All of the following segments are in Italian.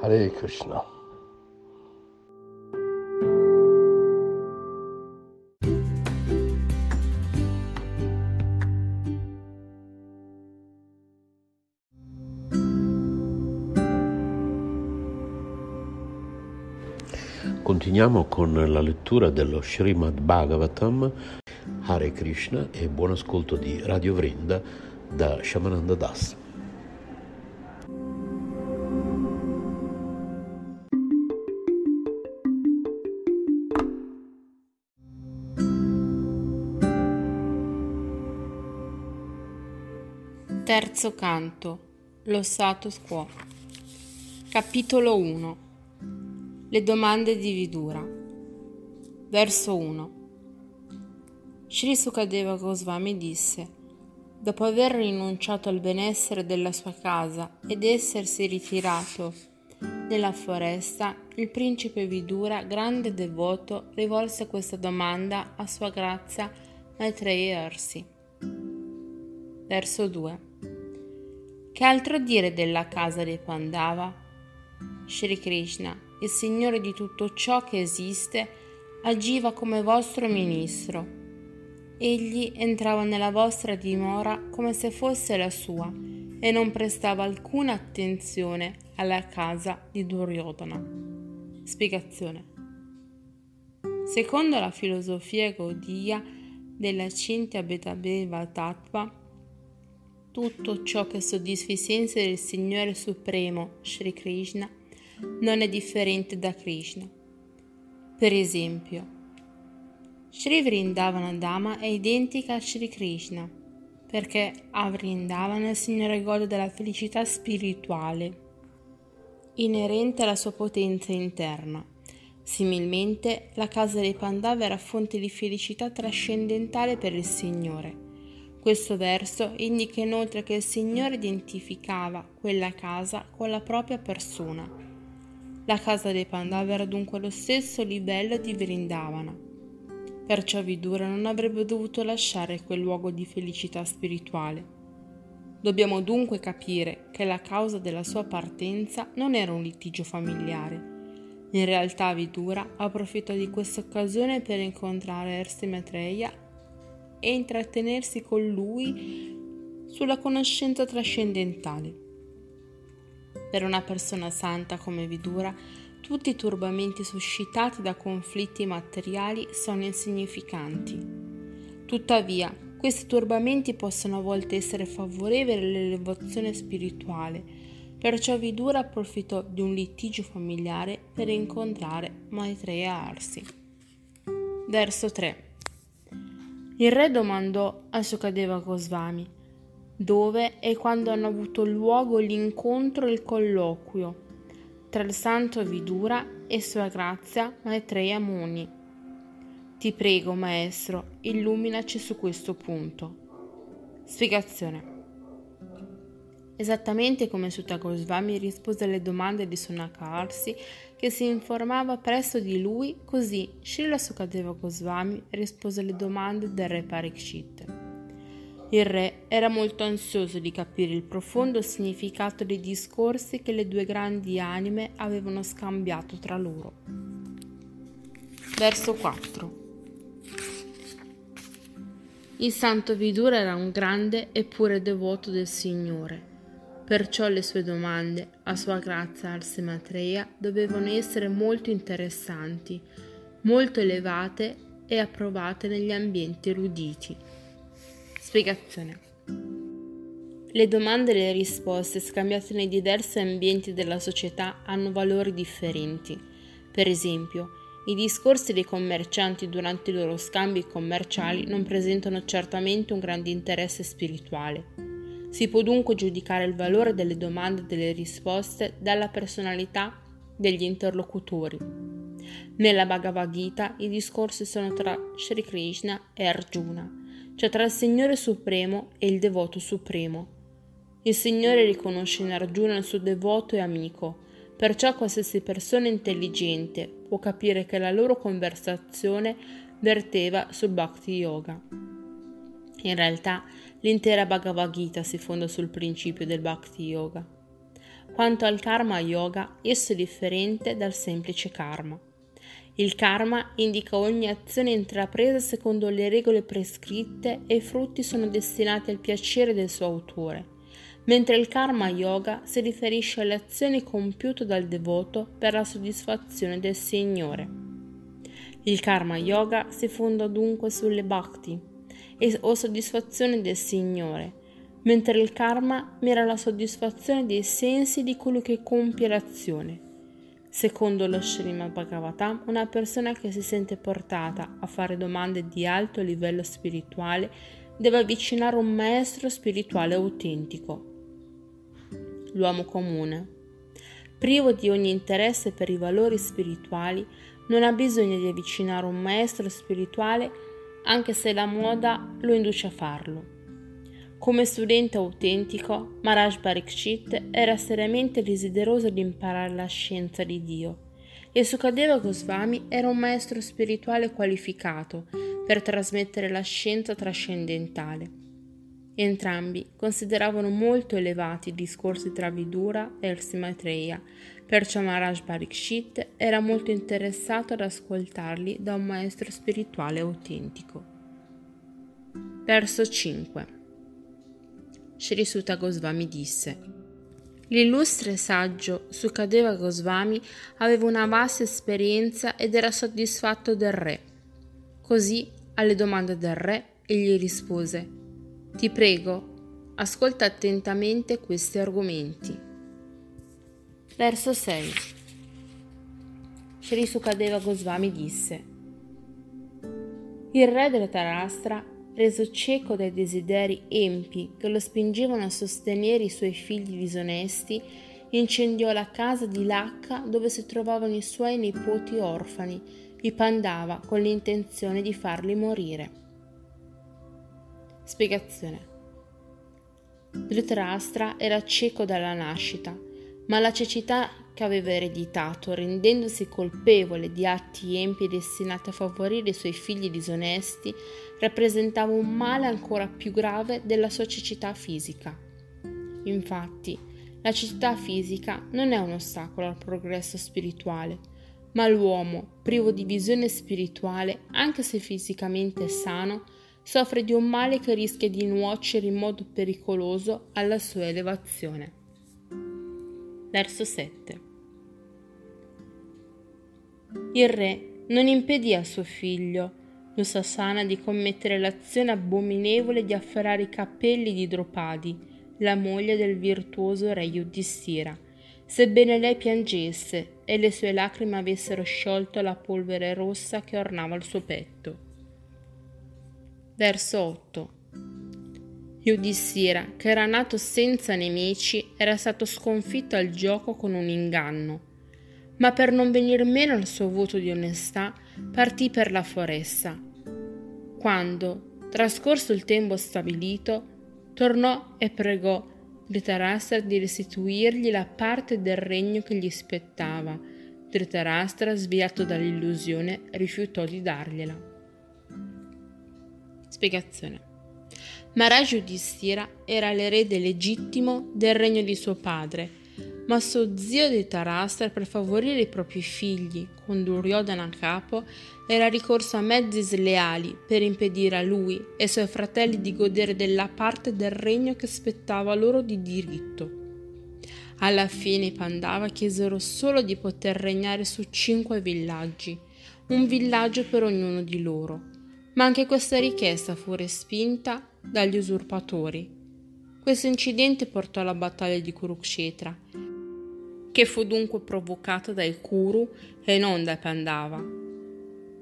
Hare Krishna. Continuiamo con la lettura dello Srimad Bhagavatam, Hare Krishna e buon ascolto di Radio Vrinda da Shamananda Das. Terzo canto. Lo status quo. Capitolo 1. Le domande di Vidura. Verso 1. Sri Sukadeva Goswami disse: Dopo aver rinunciato al benessere della sua casa ed essersi ritirato nella foresta, il principe Vidura, grande devoto, rivolse questa domanda a sua grazia Maitreya Arsi. Verso 2. Che altro dire della casa dei Pandava? Shri Krishna, il Signore di tutto ciò che esiste, agiva come vostro ministro. Egli entrava nella vostra dimora come se fosse la sua e non prestava alcuna attenzione alla casa di Duryodhana. Spiegazione. Secondo la filosofia gaudia della Cintia Betabeva Tattva, tutto ciò che soddisfa i sensi del Signore Supremo, Sri Krishna, non è differente da Krishna. Per esempio, Sri Vrindavana Dama è identica a Sri Krishna, perché a Vrindavana il Signore gode della felicità spirituale, inerente alla sua potenza interna. Similmente, la casa dei Pandava era fonte di felicità trascendentale per il Signore. Questo verso indica inoltre che il Signore identificava quella casa con la propria persona. La casa dei Pandava era dunque allo stesso livello di Vrindavana. Perciò Vidura non avrebbe dovuto lasciare quel luogo di felicità spirituale. Dobbiamo dunque capire che la causa della sua partenza non era un litigio familiare. In realtà Vidura approfittò di questa occasione per incontrare Ersi Maitreya e intrattenersi con lui sulla conoscenza trascendentale. Per una persona santa come Vidura, tutti i turbamenti suscitati da conflitti materiali sono insignificanti. Tuttavia, questi turbamenti possono a volte essere favorevoli all'elevazione spirituale, perciò Vidura approfittò di un litigio familiare per incontrare Maitreya Arsi. Verso 3 il re domandò a Sukadeva Goswami dove e quando hanno avuto luogo l'incontro e il colloquio tra il santo Vidura e sua grazia Maitreya Muni. Ti prego, maestro, illuminaci su questo punto. Spiegazione. Esattamente come Sutta Goswami rispose alle domande di Sonaka Arsi, che si informava presso di lui, così Srila Sukadeva Goswami rispose alle domande del re Parikshit. Il re era molto ansioso di capire il profondo significato dei discorsi che le due grandi anime avevano scambiato tra loro. Verso 4 Il santo Vidura era un grande e pure devoto del Signore Perciò le sue domande, a sua grazia Arse Matreya, dovevano essere molto interessanti, molto elevate e approvate negli ambienti eruditi. Spiegazione. Le domande e le risposte scambiate nei diversi ambienti della società hanno valori differenti. Per esempio, i discorsi dei commercianti durante i loro scambi commerciali non presentano certamente un grande interesse spirituale. Si può dunque giudicare il valore delle domande e delle risposte dalla personalità degli interlocutori. Nella Bhagavad Gita i discorsi sono tra Sri Krishna e Arjuna, cioè tra il Signore Supremo e il devoto supremo. Il Signore riconosce in Arjuna il suo devoto e amico, perciò qualsiasi persona intelligente può capire che la loro conversazione verteva sul Bhakti Yoga. In realtà l'intera Bhagavad Gita si fonda sul principio del Bhakti Yoga. Quanto al karma yoga, esso è differente dal semplice karma. Il karma indica ogni azione intrapresa secondo le regole prescritte e i frutti sono destinati al piacere del suo autore, mentre il karma yoga si riferisce alle azioni compiute dal devoto per la soddisfazione del Signore. Il karma yoga si fonda dunque sulle bhakti o soddisfazione del Signore, mentre il karma mira alla soddisfazione dei sensi di colui che compie l'azione. Secondo lo Srimad Bhagavatam, una persona che si sente portata a fare domande di alto livello spirituale deve avvicinare un maestro spirituale autentico. L'uomo comune, privo di ogni interesse per i valori spirituali, non ha bisogno di avvicinare un maestro spirituale anche se la moda lo induce a farlo. Come studente autentico, Maharaj Parikshit era seriamente desideroso di imparare la scienza di Dio e Sukadeva Goswami era un maestro spirituale qualificato per trasmettere la scienza trascendentale. Entrambi consideravano molto elevati i discorsi tra Vidura e il Simaitreya, perciò Maharaj Parikshit era molto interessato ad ascoltarli da un maestro spirituale autentico. Verso 5 Sri Sutta Goswami disse L'illustre saggio Sukadeva Goswami aveva una vasta esperienza ed era soddisfatto del re. Così, alle domande del re, egli rispose Ti prego, ascolta attentamente questi argomenti. Verso 6 Sri Sukadeva Goswami disse Il re del Tarastra reso cieco dai desideri empi che lo spingevano a sostenere i suoi figli disonesti, incendiò la casa di Lacca dove si trovavano i suoi nipoti orfani, i Pandava con l'intenzione di farli morire. Spiegazione. Dhritarashtra era cieco dalla nascita, ma la cecità che aveva ereditato, rendendosi colpevole di atti empi destinati a favorire i suoi figli disonesti, rappresentava un male ancora più grave della sua cecità fisica. Infatti, la cecità fisica non è un ostacolo al progresso spirituale, ma l'uomo, privo di visione spirituale, anche se fisicamente sano, soffre di un male che rischia di nuocere in modo pericoloso alla sua elevazione. Verso 7 il re non impedì a suo figlio, Nusasana, di commettere l'azione abominevole di afferrare i capelli di Dropadi, la moglie del virtuoso re Yudhishthira, sebbene lei piangesse e le sue lacrime avessero sciolto la polvere rossa che ornava il suo petto. Verso 8 Yudhishthira, che era nato senza nemici, era stato sconfitto al gioco con un inganno ma per non venir meno al suo voto di onestà partì per la foresta. Quando, trascorso il tempo stabilito, tornò e pregò Dhritarashtra di restituirgli la parte del regno che gli spettava. Dhritarashtra, sviato dall'illusione, rifiutò di dargliela. Spiegazione. Maharaj Yudhishthira era l'erede legittimo del regno di suo padre ma suo zio di Tarastra, per favorire i propri figli, con Duryodhana a capo, era ricorso a mezzi sleali per impedire a lui e ai suoi fratelli di godere della parte del regno che spettava loro di diritto. Alla fine i Pandava chiesero solo di poter regnare su cinque villaggi, un villaggio per ognuno di loro, ma anche questa richiesta fu respinta dagli usurpatori. Questo incidente portò alla battaglia di Kurukshetra che fu dunque provocato dai Kuru e non dai Pandava.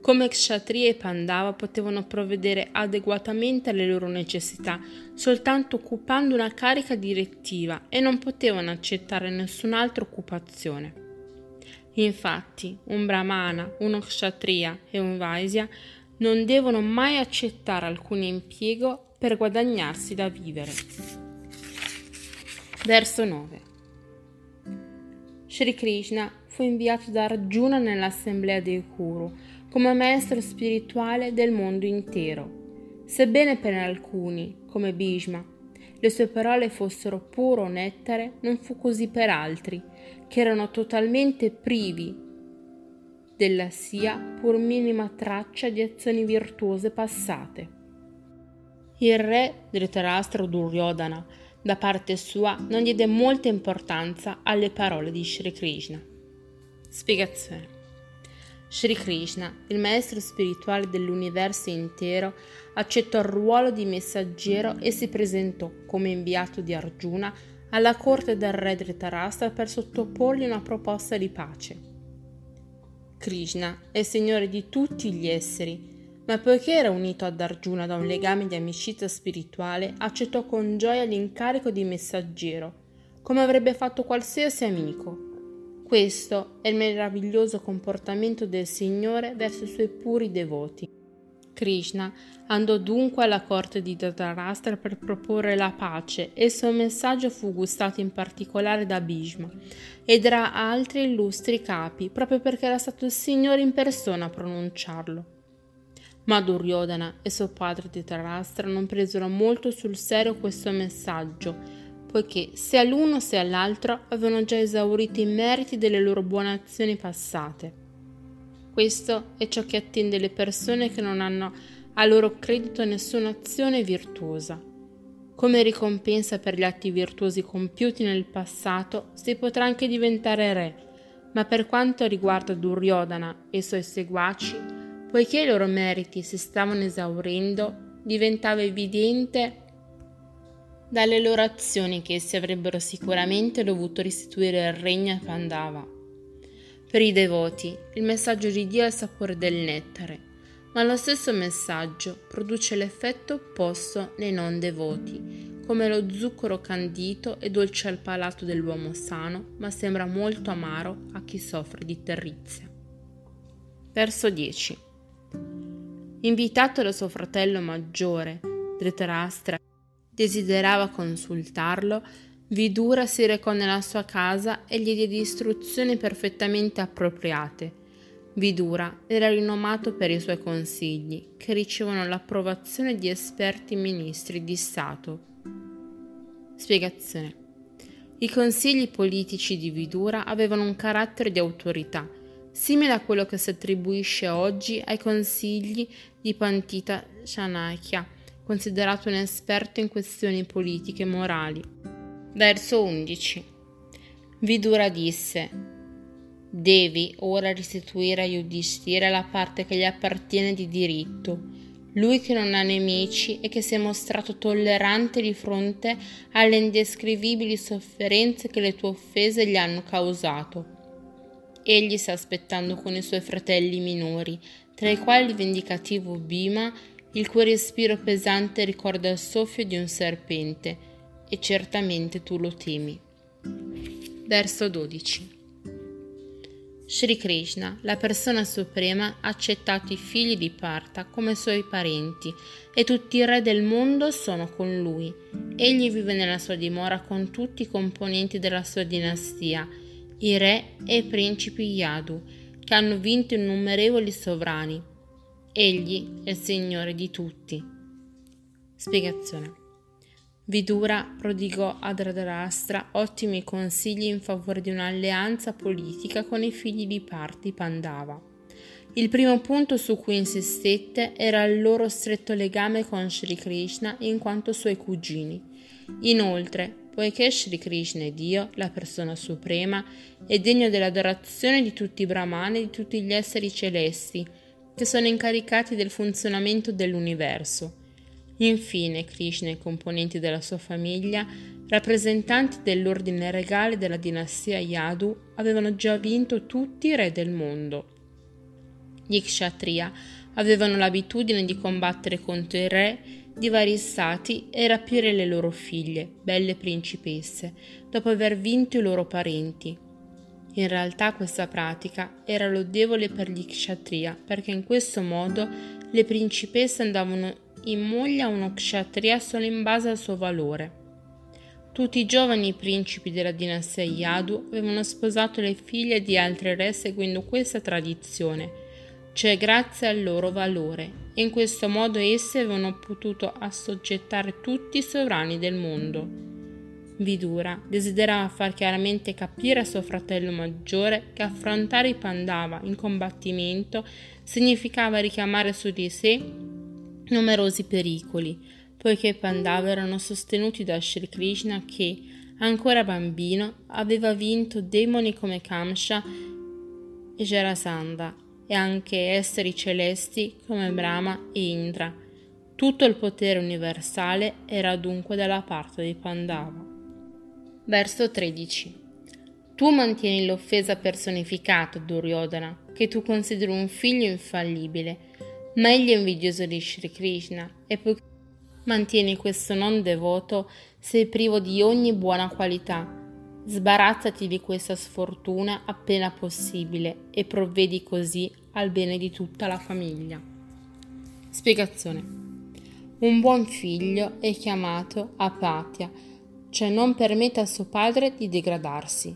Come Kshatriya e Pandava potevano provvedere adeguatamente alle loro necessità soltanto occupando una carica direttiva e non potevano accettare nessun'altra occupazione. Infatti, un brahmana, uno kshatriya e un vaisya non devono mai accettare alcun impiego per guadagnarsi da vivere. Verso 9. Sri Krishna fu inviato da Arjuna nell'assemblea dei Kuru come maestro spirituale del mondo intero. Sebbene per alcuni, come Bhishma, le sue parole fossero puro nettare, non fu così per altri, che erano totalmente privi della sia pur minima traccia di azioni virtuose passate. Il re Dhritarashtra Duryodhana, da parte sua, non diede molta importanza alle parole di Sri Krishna. Spiegazione. Sri Krishna, il maestro spirituale dell'universo intero, accettò il ruolo di messaggero e si presentò come inviato di Arjuna alla corte del re Dhritarashtra per sottoporgli una proposta di pace. Krishna è signore di tutti gli esseri, ma poiché era unito ad Arjuna da un legame di amicizia spirituale, accettò con gioia l'incarico di messaggero, come avrebbe fatto qualsiasi amico. Questo è il meraviglioso comportamento del Signore verso i suoi puri devoti. Krishna andò dunque alla corte di Dhritarashtra per proporre la pace e il suo messaggio fu gustato in particolare da Bhishma e da altri illustri capi proprio perché era stato il Signore in persona a pronunciarlo. Ma Duryodhana e suo padre Dhritarashtra non presero molto sul serio questo messaggio, poiché sia l'uno sia l'altro avevano già esaurito i meriti delle loro buone azioni passate. Questo è ciò che attende le persone che non hanno a loro credito nessuna azione virtuosa. Come ricompensa per gli atti virtuosi compiuti nel passato si potrà anche diventare re, ma per quanto riguarda Duryodhana e i suoi seguaci, poiché i loro meriti si stavano esaurendo, diventava evidente dalle loro azioni che essi avrebbero sicuramente dovuto restituire il regno a Pandava. Per i devoti il messaggio di Dio è il sapore del nettare, ma lo stesso messaggio produce l'effetto opposto nei non devoti, come lo zucchero candito è dolce al palato dell'uomo sano, ma sembra molto amaro a chi soffre di terrizia. Verso 10. Invitato da suo fratello maggiore, Dhritarashtra, desiderava consultarlo, Vidura si recò nella sua casa e gli diede istruzioni perfettamente appropriate. Vidura era rinomato per i suoi consigli, che ricevono l'approvazione di esperti ministri di Stato. Spiegazione. I consigli politici di Vidura avevano un carattere di autorità, simile a quello che si attribuisce oggi ai consigli di Pantita Chanakya, considerato un esperto in questioni politiche e morali. Verso 11. Vidura disse: Devi ora restituire a Yudhishthira la parte che gli appartiene di diritto, lui che non ha nemici e che si è mostrato tollerante di fronte alle indescrivibili sofferenze che le tue offese gli hanno causato. Egli sta aspettando con i suoi fratelli minori, tra i quali il vendicativo Bhima, il cui respiro pesante ricorda il soffio di un serpente, e certamente tu lo temi. Verso 12. Sri Krishna, la persona suprema, ha accettato i figli di Partha come suoi parenti e tutti i re del mondo sono con lui. Egli vive nella sua dimora con tutti i componenti della sua dinastia, i re e i principi Yadu, che hanno vinto innumerevoli sovrani. Egli è il Signore di tutti. Spiegazione. Vidura prodigò a Dhritarashtra ottimi consigli in favore di un'alleanza politica con i figli di Parti Pandava. Il primo punto su cui insistette era il loro stretto legame con Sri Krishna in quanto suoi cugini. Inoltre, poiché Sri Krishna è Dio, la persona suprema, è degno dell'adorazione di tutti i brahmani e di tutti gli esseri celesti, che sono incaricati del funzionamento dell'universo. Infine, Krishna e i componenti della sua famiglia, rappresentanti dell'ordine regale della dinastia Yadu, avevano già vinto tutti i re del mondo. Gli kshatriya avevano l'abitudine di combattere contro i re di vari stati e rapire le loro figlie, belle principesse, dopo aver vinto i loro parenti. In realtà questa pratica era lodevole per gli kshatriya perché in questo modo le principesse andavano in moglie a uno kshatriya solo in base al suo valore. Tutti i giovani principi della dinastia Yadu avevano sposato le figlie di altri re seguendo questa tradizione, cioè grazie al loro valore, in questo modo esse avevano potuto assoggettare tutti i sovrani del mondo. Vidura desiderava far chiaramente capire a suo fratello maggiore che affrontare i Pandava in combattimento significava richiamare su di sé numerosi pericoli, poiché i Pandava erano sostenuti da Sri Krishna che, ancora bambino, aveva vinto demoni come Kamsha e Jarasandha e anche esseri celesti come Brahma e Indra. Tutto il potere universale era dunque dalla parte dei Pandava. Verso 13. Tu mantieni l'offesa personificata, Duryodhana, che tu consideri un figlio infallibile, ma egli è invidioso di Sri Krishna e poiché mantieni questo non devoto, sei privo di ogni buona qualità. Sbarazzati di questa sfortuna appena possibile e provvedi così al bene di tutta la famiglia. Spiegazione. Un buon figlio è chiamato apatia, cioè non permette a suo padre di degradarsi.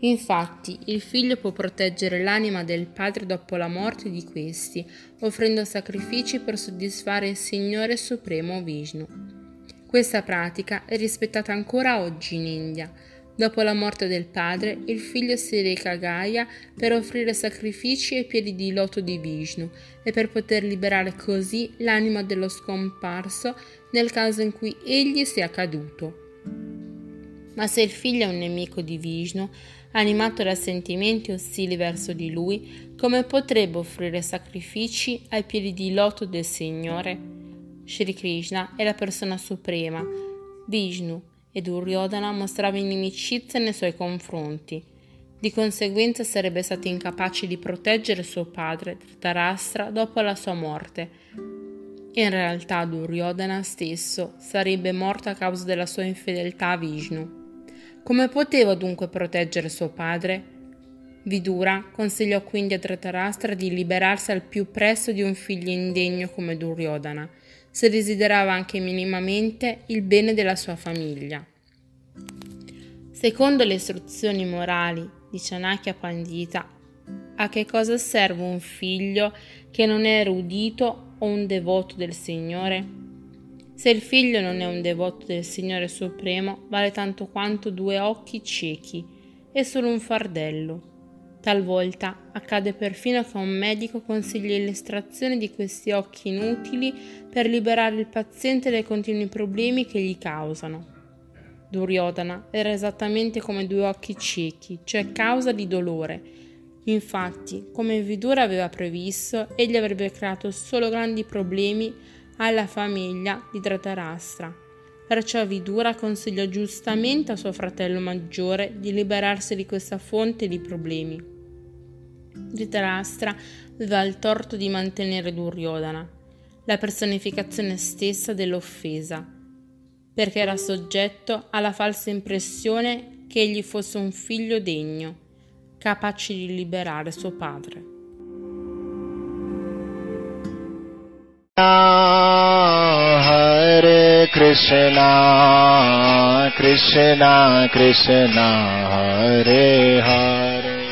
Infatti, il figlio può proteggere l'anima del padre dopo la morte di questi, offrendo sacrifici per soddisfare il Signore Supremo Vishnu. Questa pratica è rispettata ancora oggi in India. Dopo la morte del padre, il figlio si reca a Gaia per offrire sacrifici ai piedi di loto di Vishnu e per poter liberare così l'anima dello scomparso nel caso in cui egli sia caduto. Ma se il figlio è un nemico di Vishnu, animato da sentimenti ostili verso di lui, come potrebbe offrire sacrifici ai piedi di loto del Signore? Shri Krishna è la persona suprema, Vishnu, e Duryodhana mostrava inimicizia nei suoi confronti. Di conseguenza sarebbe stato incapace di proteggere suo padre, Dhritarashtra, dopo la sua morte. In realtà Duryodhana stesso sarebbe morto a causa della sua infedeltà a Vishnu. Come poteva dunque proteggere suo padre? Vidura consigliò quindi a Dhritarashtra di liberarsi al più presto di un figlio indegno come Duryodhana, se desiderava anche minimamente il bene della sua famiglia. Secondo le istruzioni morali di Chanakya Pandita, a che cosa serve un figlio che non è erudito o un devoto del Signore? Se il figlio non è un devoto del Signore Supremo, vale tanto quanto due occhi ciechi, è solo un fardello. Talvolta accade perfino che un medico consigli l'estrazione di questi occhi inutili per liberare il paziente dai continui problemi che gli causano. Duryodhana era esattamente come due occhi ciechi, cioè causa di dolore. Infatti, come Vidura aveva previsto, egli avrebbe creato solo grandi problemi alla famiglia di Dhritarashtra. Perciò Vidura consigliò giustamente a suo fratello maggiore di liberarsi di questa fonte di problemi. Dhritarashtra aveva il torto di mantenere Duryodhana, la personificazione stessa dell'offesa, perché era soggetto alla falsa impressione che egli fosse un figlio degno, capace di liberare suo padre. Hare Krishna, Krishna Krishna, Hare Hare,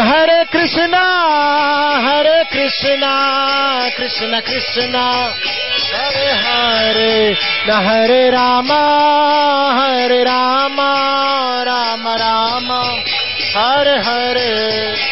Hare Krishna, Hare Krishna, Krishna Krishna, Hare Hare, Hare Rama, Hare Rama, Rama Rama, Hare Hare. Krishna,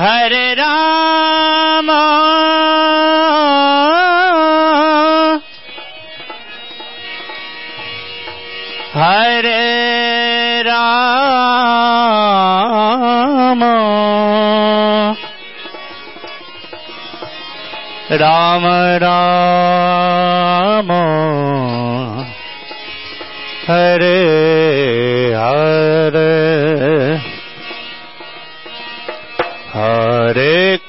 Hare Rama. Hare Rama. Rama Rama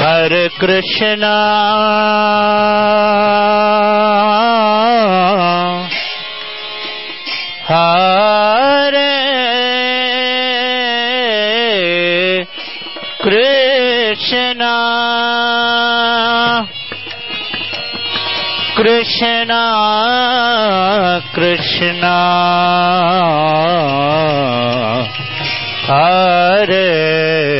Hare Krishna, Hare Krishna, Krishna Krishna, Hare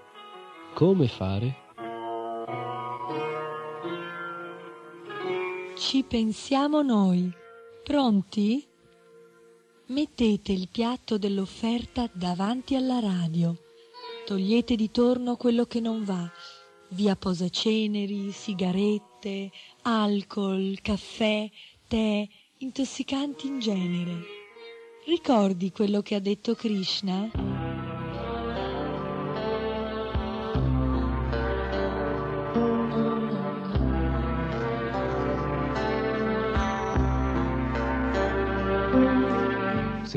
Come fare? Ci pensiamo noi. Pronti? Mettete il piatto dell'offerta davanti alla radio. Togliete di torno quello che non va, via posaceneri, sigarette, alcol, caffè, tè, intossicanti in genere. Ricordi quello che ha detto Krishna?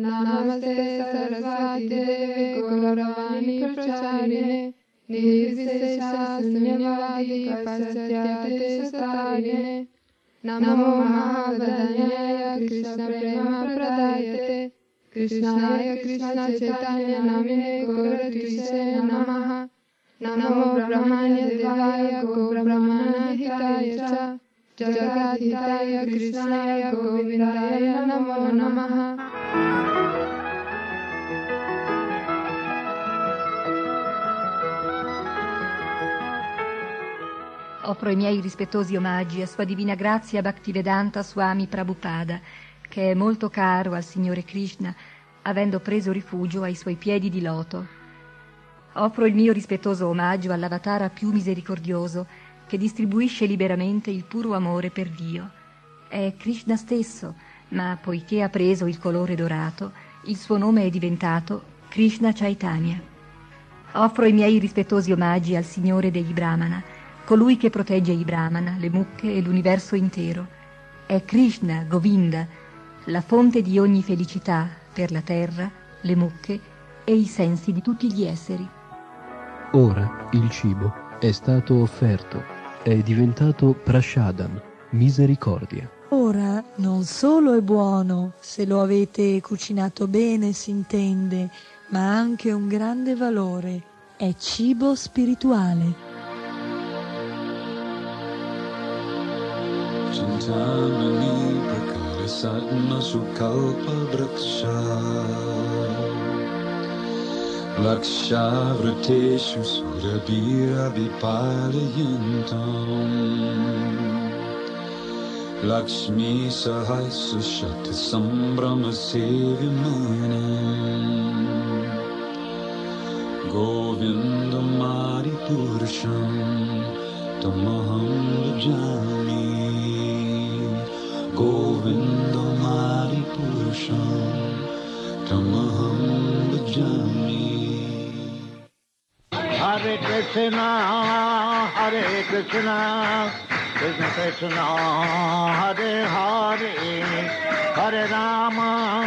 नमस्ते सरस्वती गौरवाणी प्रचारिणे निर्विशेषाशून्यवादी पश्चाते सतारिणे नमो महावदन्याय कृष्णप्रेम प्रदायते कृष्णाय कृष्णचैतन्य नमिने गौरकृषे नमः। नमो ब्रह्मण्य देवाय गोब्रह्मण हिताय च। Jagadhitaya Krishnaya Govindaya Namo Namaha Offro i miei rispettosi omaggi a Sua Divina Grazia Bhaktivedanta Swami Prabhupada, che è molto caro al Signore Krishna, avendo preso rifugio ai suoi piedi di loto. Offro il mio rispettoso omaggio all'avatara più misericordioso, che distribuisce liberamente il puro amore per Dio. È Krishna stesso, ma poiché ha preso il colore dorato, il suo nome è diventato Krishna Chaitanya. Offro i miei rispettosi omaggi al Signore degli Brahmana, colui che protegge i Brahmana, le mucche e l'universo intero. È Krishna, Govinda, la fonte di ogni felicità per la terra, le mucche e i sensi di tutti gli esseri. Ora il cibo è stato offerto, è diventato prashadam, misericordia. Ora non solo è buono, se lo avete cucinato bene si intende, ma ha anche un grande valore. È cibo spirituale. चिन्तामणि प्रकाशसत्मसुकल्पवृक्षा लक्षावृतेषु सुरभिरविपालयन्तम् लक्ष्मी सहस्रशतसम्भ्रमसेव्यमानम् गोविन्दमादिपुरुषम् तमहं भजामि गोविन्दमादिपुरुषं तमहं भजामि Hare Krishna, Hare Krishna, Krishna Krishna, Hare Hare, Hare Rama, Hare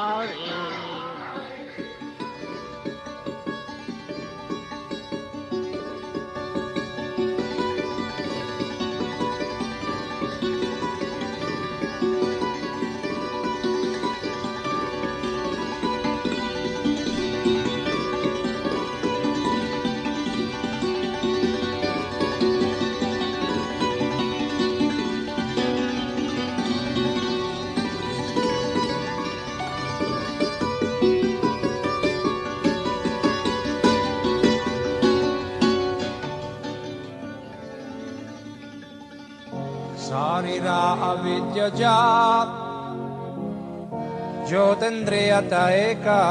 सारिरा अविद्यजात् ज्योतिन्द्रियत एका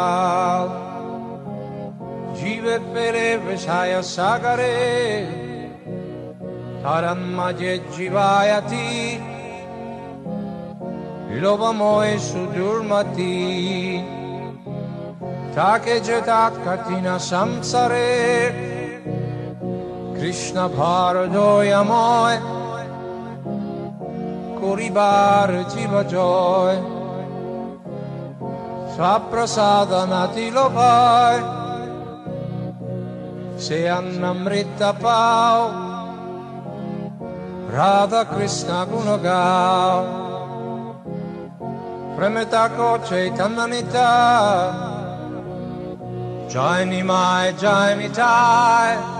जीवेत्पेरे विषाय सागरे तरन्मजे जीवायति लोभमोहे सुदुर्मति ताके जेतात कठिन संसारे कृष्ण भारदोयमय Puribar Jiva Joy lo Lopai Se annamritta pao Radha Krishna Gunagau Premetako Chaitananita giaini Nimai giaini mai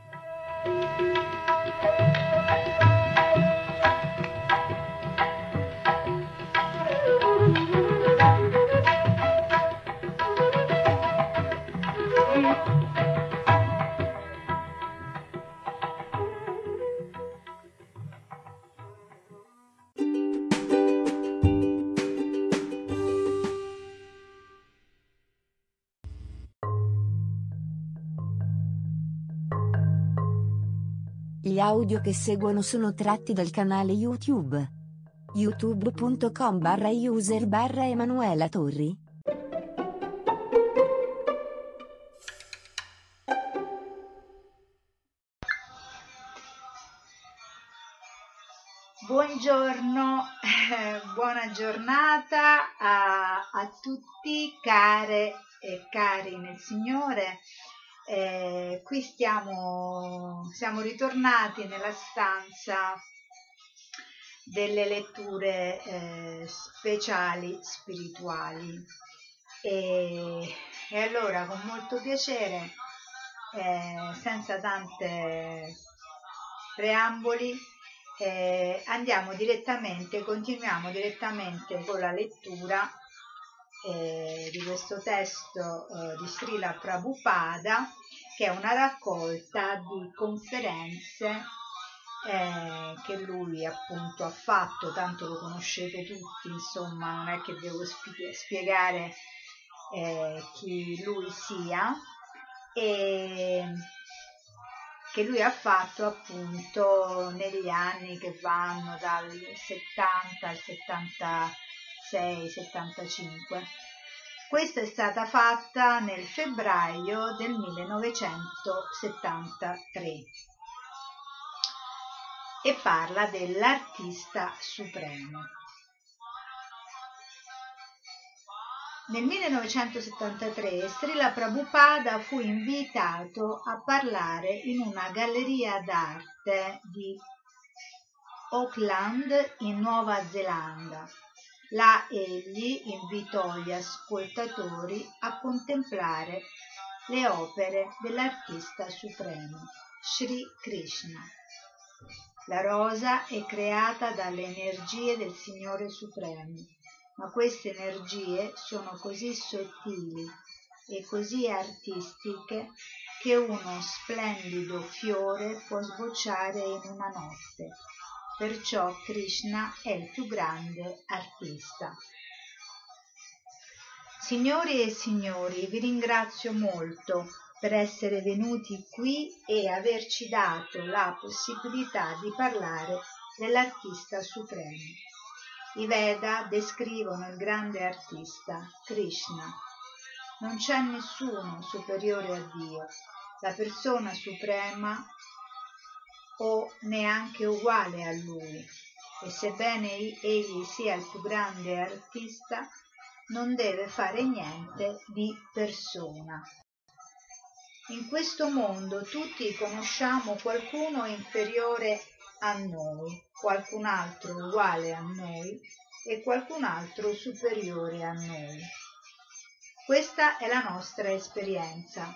Audio che seguono sono tratti dal canale YouTube. youtube.com barra user barra Emanuela Torri. Buongiorno, buona giornata a, a tutti care e cari nel Signore. Eh, qui stiamo, siamo ritornati nella stanza delle letture eh, speciali spirituali. E, e, allora con molto piacere, eh, senza tante preamboli, eh, andiamo direttamente, continuiamo direttamente con la lettura eh, di questo testo eh, di Srila Prabhupada che è una raccolta di conferenze eh, che lui appunto ha fatto, tanto lo conoscete tutti, insomma non è che devo spie- spiegare eh, chi lui sia e che lui ha fatto appunto negli anni che vanno dal 70 al 76, 75. Questa è stata fatta nel febbraio del 1973 e parla dell'artista supremo. Nel 1973 Srila Prabhupada fu invitato a parlare in una galleria d'arte di Auckland in Nuova Zelanda. Là egli invitò gli ascoltatori a contemplare le opere dell'artista supremo, Sri Krishna. La rosa è creata dalle energie del Signore Supremo ma queste energie sono così sottili e così artistiche che uno splendido fiore può sbocciare in una notte. Perciò Krishna è il più grande artista. Signori e signori, vi ringrazio molto per essere venuti qui e averci dato la possibilità di parlare dell'artista supremo. I Veda descrivono il grande artista, Krishna. Non c'è nessuno superiore a Dio, la persona suprema o neanche uguale a lui. E sebbene egli sia il più grande artista, non deve fare niente di persona. In questo mondo tutti conosciamo qualcuno inferiore a noi, qualcun altro uguale a noi e qualcun altro superiore a noi. Questa è la nostra esperienza.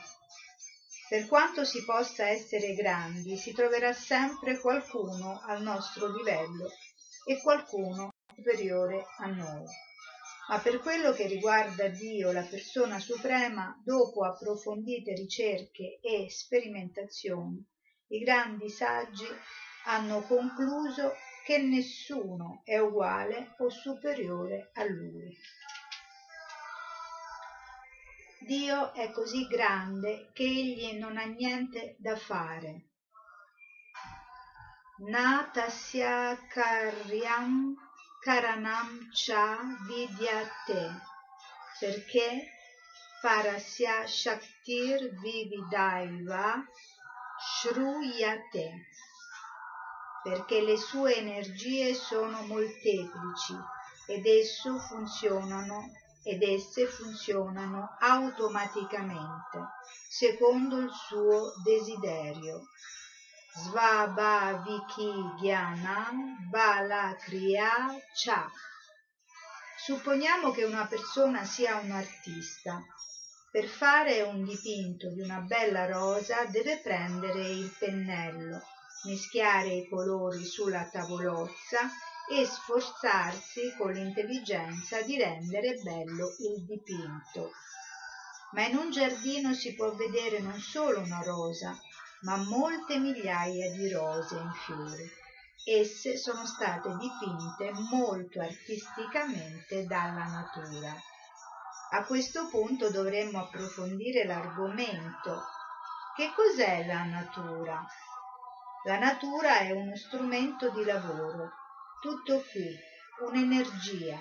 Per quanto si possa essere grandi, si troverà sempre qualcuno al nostro livello e qualcuno superiore a noi. Ma per quello che riguarda Dio, la persona suprema, dopo approfondite ricerche e sperimentazioni, i grandi saggi hanno concluso che nessuno è uguale o superiore a lui. Dio è così grande che egli non ha niente da fare. Natasya karyam karanam cha vidyate, perché parasya shaktir vividaiva shruyate, perché le sue energie sono molteplici ed esso funzionano ed esse funzionano automaticamente secondo il suo desiderio. Svabhaviki Gyanam Bala Kriya Cha. Supponiamo che una persona sia un artista. Per fare un dipinto di una bella rosa deve prendere il pennello, mischiare i colori sulla tavolozza e sforzarsi con l'intelligenza di rendere bello il dipinto. Ma in un giardino si può vedere non solo una rosa, ma molte migliaia di rose in fiore. Esse sono state dipinte molto artisticamente dalla natura. A questo punto dovremmo approfondire l'argomento. Che cos'è la natura? La natura è uno strumento di lavoro tutto qui, un'energia.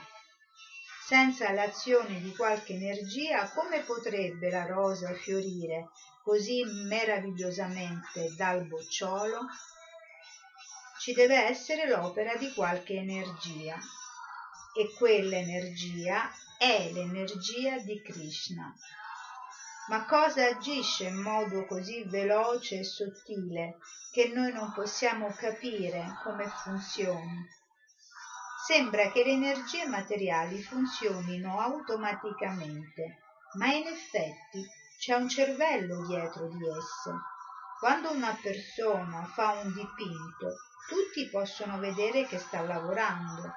Senza l'azione di qualche energia, come potrebbe la rosa fiorire così meravigliosamente dal bocciolo? Ci deve essere l'opera di qualche energia e quell'energia è l'energia di Krishna. Ma cosa agisce in modo così veloce e sottile che noi non possiamo capire come funzioni? Sembra che le energie materiali funzionino automaticamente, ma in effetti c'è un cervello dietro di esse. Quando una persona fa un dipinto, tutti possono vedere che sta lavorando.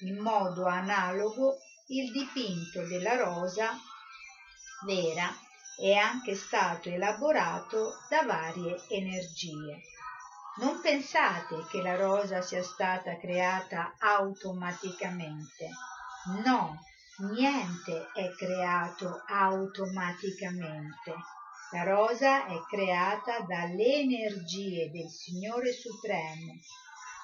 In modo analogo, il dipinto della rosa vera è anche stato elaborato da varie energie. Non pensate che la rosa sia stata creata automaticamente. No, niente è creato automaticamente. La rosa è creata dalle energie del Signore Supremo,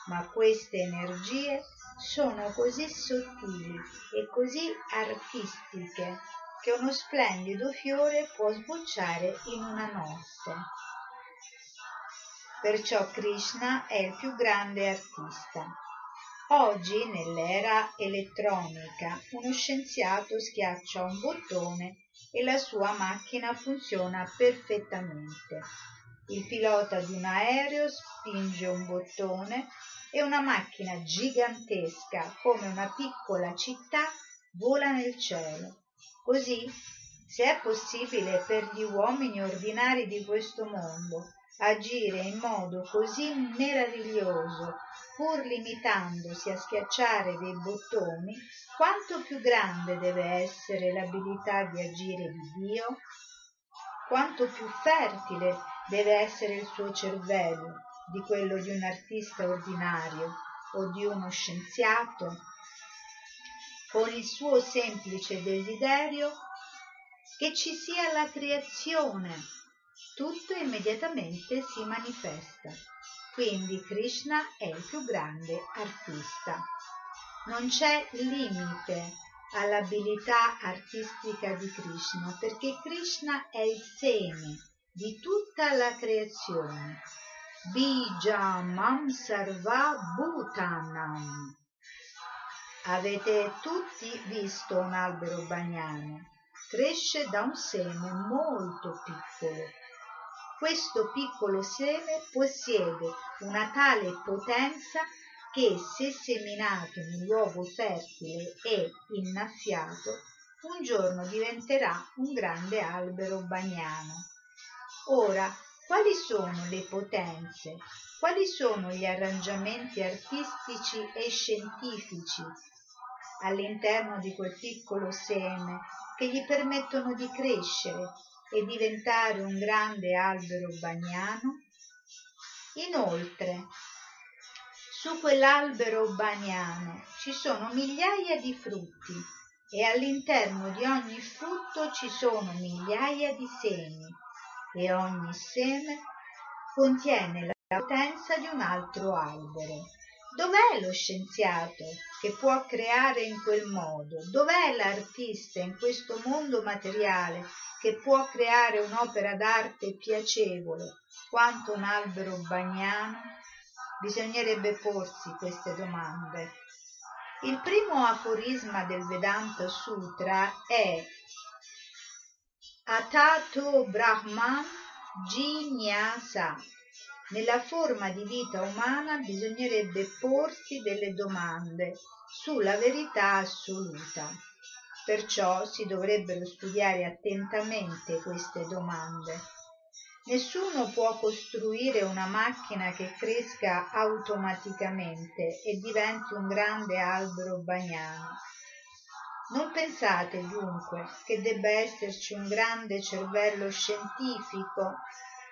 ma queste energie sono così sottili e così artistiche che uno splendido fiore può sbocciare in una notte. Perciò Krishna è il più grande artista. Oggi, nell'era elettronica, uno scienziato schiaccia un bottone e la sua macchina funziona perfettamente. Il pilota di un aereo spinge un bottone e una macchina gigantesca come una piccola città vola nel cielo. Così, se è possibile per gli uomini ordinari di questo mondo agire in modo così meraviglioso pur limitandosi a schiacciare dei bottoni, quanto più grande deve essere l'abilità di agire di Dio? quanto più fertile deve essere il suo cervello di quello di un artista ordinario o di uno scienziato, con il suo semplice desiderio che ci sia la creazione, tutto immediatamente si manifesta. Quindi Krishna è il più grande artista. Non c'è limite all'abilità artistica di Krishna perché Krishna è il seme di tutta la creazione. Bija Mam Sarva Bhutanam. Avete tutti visto un albero bagnano? Cresce da un seme molto piccolo. Questo piccolo seme possiede una tale potenza che se seminato in un luogo fertile e innaffiato, un giorno diventerà un grande albero bagnano. Ora, quali sono le potenze? Quali sono gli arrangiamenti artistici e scientifici all'interno di quel piccolo seme che gli permettono di crescere e diventare un grande albero bagnano? Inoltre, su quell'albero bagnano ci sono migliaia di frutti e all'interno di ogni frutto ci sono migliaia di semi e ogni seme contiene la potenza di un altro albero. Dov'è lo scienziato che può creare in quel modo? Dov'è l'artista in questo mondo materiale che può creare un'opera d'arte piacevole quanto un albero bagnano? Bisognerebbe porsi queste domande. Il primo aforisma del Vedanta Sutra è Atato Brahman Jignasa. Nella forma di vita umana bisognerebbe porsi delle domande sulla verità assoluta. Perciò si dovrebbero studiare attentamente queste domande Nessuno può costruire una macchina che cresca automaticamente e diventi un grande albero bagnano. Non pensate dunque che debba esserci un grande cervello scientifico,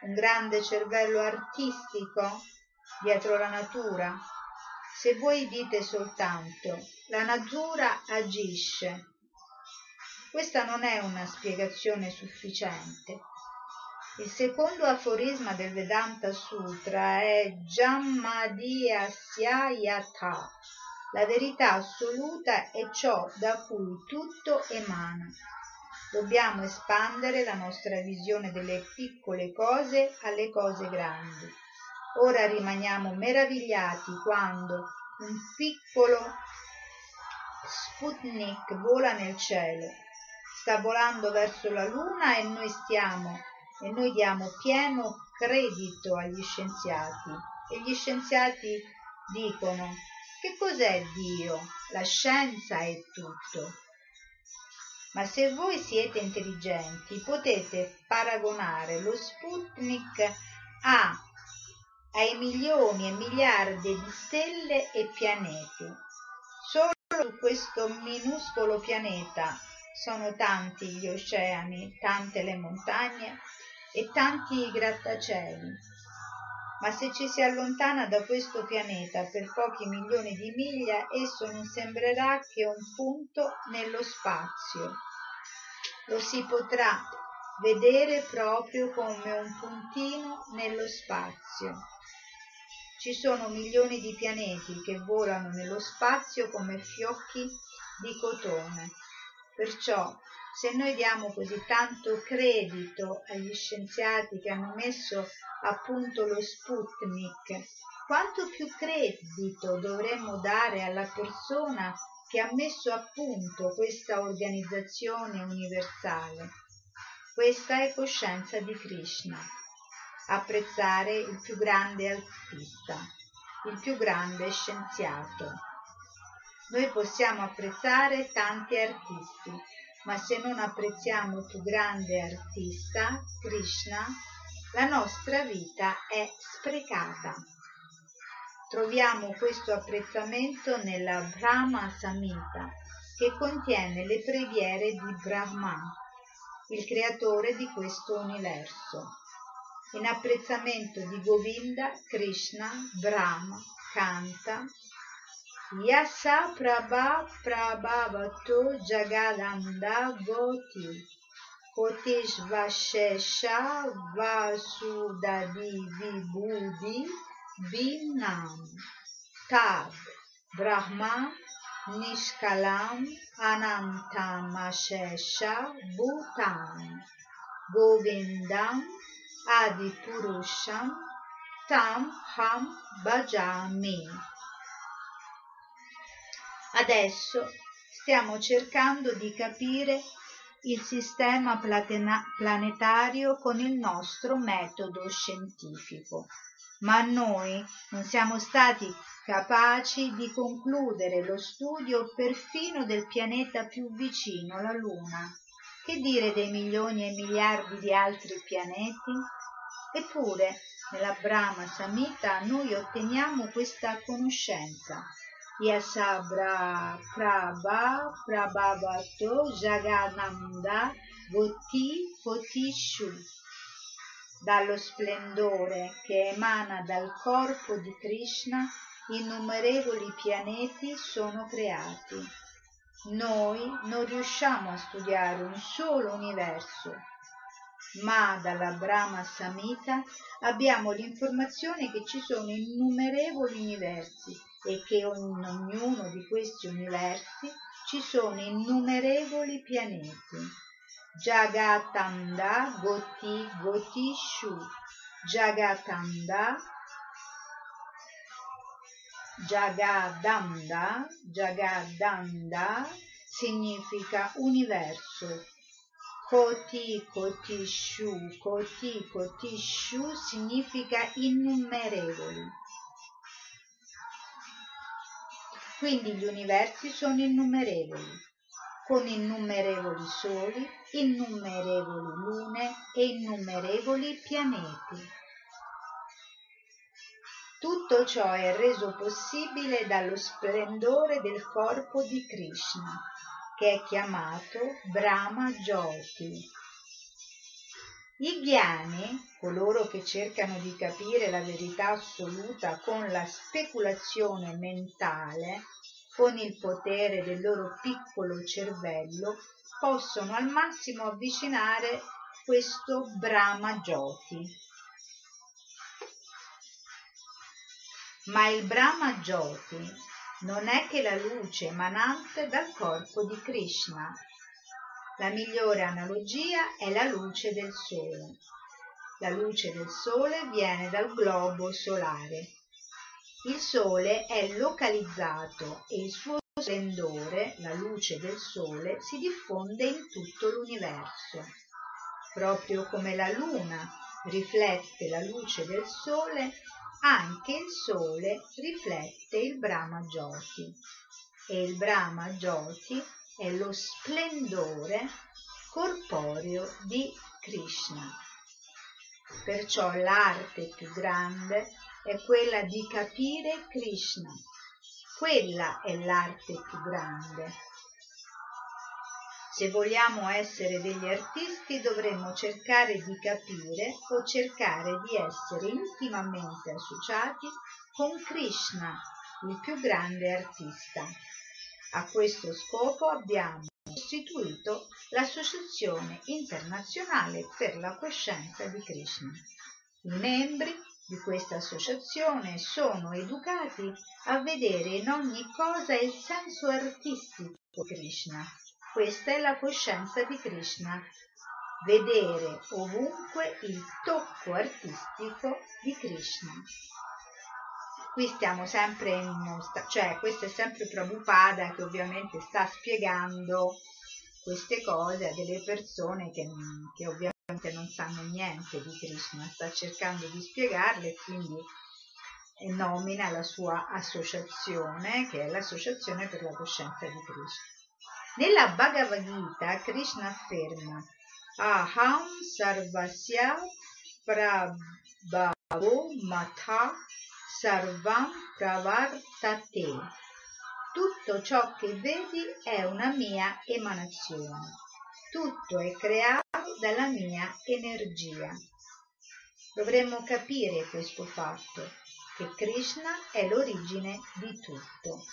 un grande cervello artistico dietro la natura? Se voi dite soltanto la natura agisce, questa non è una spiegazione sufficiente il secondo aforisma del Vedanta Sutra è Jammadhyasya La verità assoluta è ciò da cui tutto emana. Dobbiamo espandere la nostra visione delle piccole cose alle cose grandi. Ora rimaniamo meravigliati quando un piccolo Sputnik vola nel cielo. Sta volando verso la Luna e noi stiamo e noi diamo pieno credito agli scienziati e gli scienziati dicono che cos'è Dio? La scienza è tutto. Ma se voi siete intelligenti potete paragonare lo Sputnik a, ai milioni e miliardi di stelle e pianeti. Solo su questo minuscolo pianeta sono tanti gli oceani, tante le montagne e tanti i grattacieli. Ma se ci si allontana da questo pianeta per pochi milioni di miglia, esso non sembrerà che un punto nello spazio. Lo si potrà vedere proprio come un puntino nello spazio. Ci sono milioni di pianeti che volano nello spazio come fiocchi di cotone. Perciò se noi diamo così tanto credito agli scienziati che hanno messo a punto lo Sputnik, quanto più credito dovremmo dare alla persona che ha messo a punto questa organizzazione universale. Questa è coscienza di Krishna. Apprezzare il più grande artista, il più grande scienziato. Noi possiamo apprezzare tanti artisti, ma se non apprezziamo il più grande artista, Krishna, la nostra vita è sprecata. Troviamo questo apprezzamento nella Brahma Samhita, che contiene le preghiere di Brahma. il creatore di questo universo. In apprezzamento di Govinda, Krishna, Brahma, canta यस प्रभा प्रभावतु जगानन्दागोति कोटिश्वशेषा वासुदधि विबुधि बीनाम् ताद् ब्रह्मा निष्कलाम् अनन्तामशेष भूतान् गोविन्दम् आदिपुरुषं तं हं भजामि Adesso stiamo cercando di capire il sistema planetario con il nostro metodo scientifico, ma noi non siamo stati capaci di concludere lo studio perfino del pianeta più vicino, la Luna. Che dire dei milioni e miliardi di altri pianeti? Eppure, nella Brahma Samhita noi otteniamo questa conoscenza. Yasabra Prabha Prabhavato Jagananda Goti Kotishu dallo splendore che emana dal corpo di Krishna innumerevoli pianeti sono creati. Noi non riusciamo a studiare un solo universo, ma dalla Brahma Samhita abbiamo l'informazione che ci sono innumerevoli universi e che in ognuno di questi universi ci sono innumerevoli pianeti. Jagatanda Goti Goti Shu Jagatanda Jagadanda Jagadanda significa universo Koti Kotishu Koti Kotishu significa innumerevoli quindi gli universi sono innumerevoli con innumerevoli soli innumerevoli lune e innumerevoli pianeti tutto ciò è reso possibile dallo splendore del corpo di Krishna, che è chiamato Brahma Jyoti. I ghiani, coloro che cercano di capire la verità assoluta con la speculazione mentale, con il potere del loro piccolo cervello, possono al massimo avvicinare questo Brahma Jyoti. Ma il Brahma Jyoti non è che la luce emanante dal corpo di Krishna. La migliore analogia è la luce del sole. La luce del sole viene dal globo solare. Il sole è localizzato e il suo splendore, la luce del sole, si diffonde in tutto l'universo. Proprio come la luna riflette la luce del sole, anche il sole riflette il Brahma Jyoti e il Brahma Jyoti è lo splendore corporeo di Krishna. Perciò l'arte più grande è quella di capire Krishna. Quella è l'arte più grande. Se vogliamo essere degli artisti dovremmo cercare di capire o cercare di essere intimamente associati con Krishna, il più grande artista. A questo scopo abbiamo costituito l'Associazione internazionale per la coscienza di Krishna. I membri di questa associazione sono educati a vedere in ogni cosa il senso artistico di Krishna questa è la coscienza di Krishna, vedere ovunque il tocco artistico di Krishna. Qui stiamo sempre in cioè questo è sempre Prabhupada che ovviamente sta spiegando queste cose a delle persone che, che ovviamente non sanno niente di Krishna, sta cercando di spiegarle e quindi nomina la sua associazione che è l'associazione per la coscienza di Krishna. Nella Bhagavad Gita Krishna afferma Aham sarvasya prabhavo matha sarvam pravartate. Tutto ciò che vedi è una mia emanazione. tutto è creato dalla mia energia. Dovremmo capire questo fatto, che Krishna è l'origine di tutto.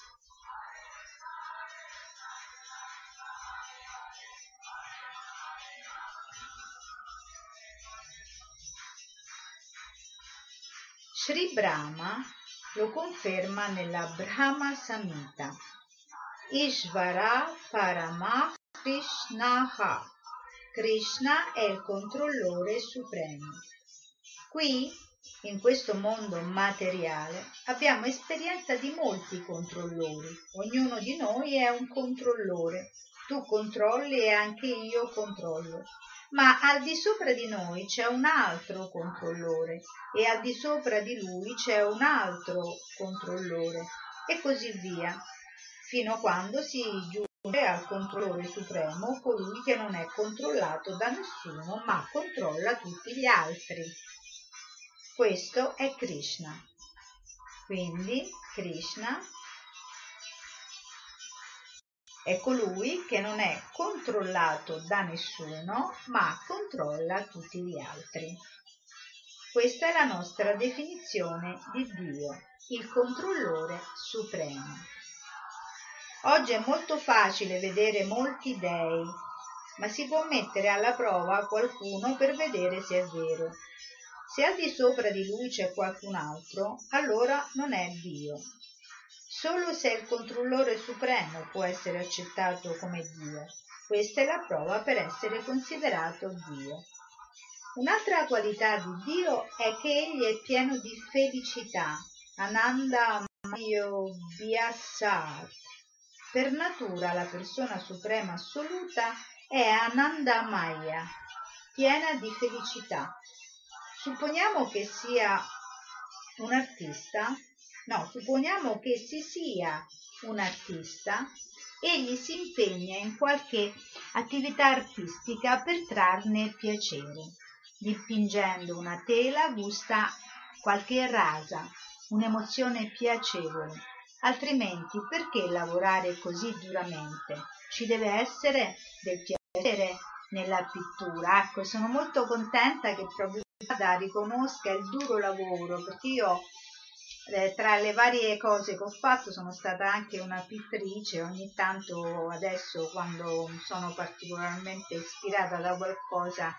Brahma lo conferma nella Brahma Samhita. Ishvara Paramah Krishnaha. Krishna è il controllore supremo. Qui, in questo mondo materiale, abbiamo esperienza di molti controllori. Ognuno di noi è un controllore. Tu controlli e anche io controllo ma al di sopra di noi c'è un altro controllore e al di sopra di lui c'è un altro controllore e così via, fino a quando si giunge al controllore supremo, colui che non è controllato da nessuno ma controlla tutti gli altri. Questo è Krishna. Quindi Krishna è colui che non è controllato da nessuno, ma controlla tutti gli altri. Questa è la nostra definizione di Dio, il controllore supremo. Oggi è molto facile vedere molti dei, ma si può mettere alla prova qualcuno per vedere se è vero. Se al di sopra di lui c'è qualcun altro, allora non è Dio, Solo se il controllore supremo può essere accettato come Dio. Questa è la prova per essere considerato Dio. Un'altra qualità di Dio è che egli è pieno di felicità. Ananda Mayo Vyasat. Per natura la persona suprema assoluta è Ananda Maya, piena di felicità. Supponiamo che sia un artista No, supponiamo che si sia un artista, egli si impegna in qualche attività artistica per trarne piacere. Dipingendo una tela gusta qualche rasa, un'emozione piacevole. Altrimenti perché lavorare così duramente? Ci deve essere del piacere nella pittura. Ecco, sono molto contenta che proprio Prabhupada riconosca il duro lavoro, perché io eh, tra le varie cose che ho fatto sono stata anche una pittrice, ogni tanto adesso quando sono particolarmente ispirata da qualcosa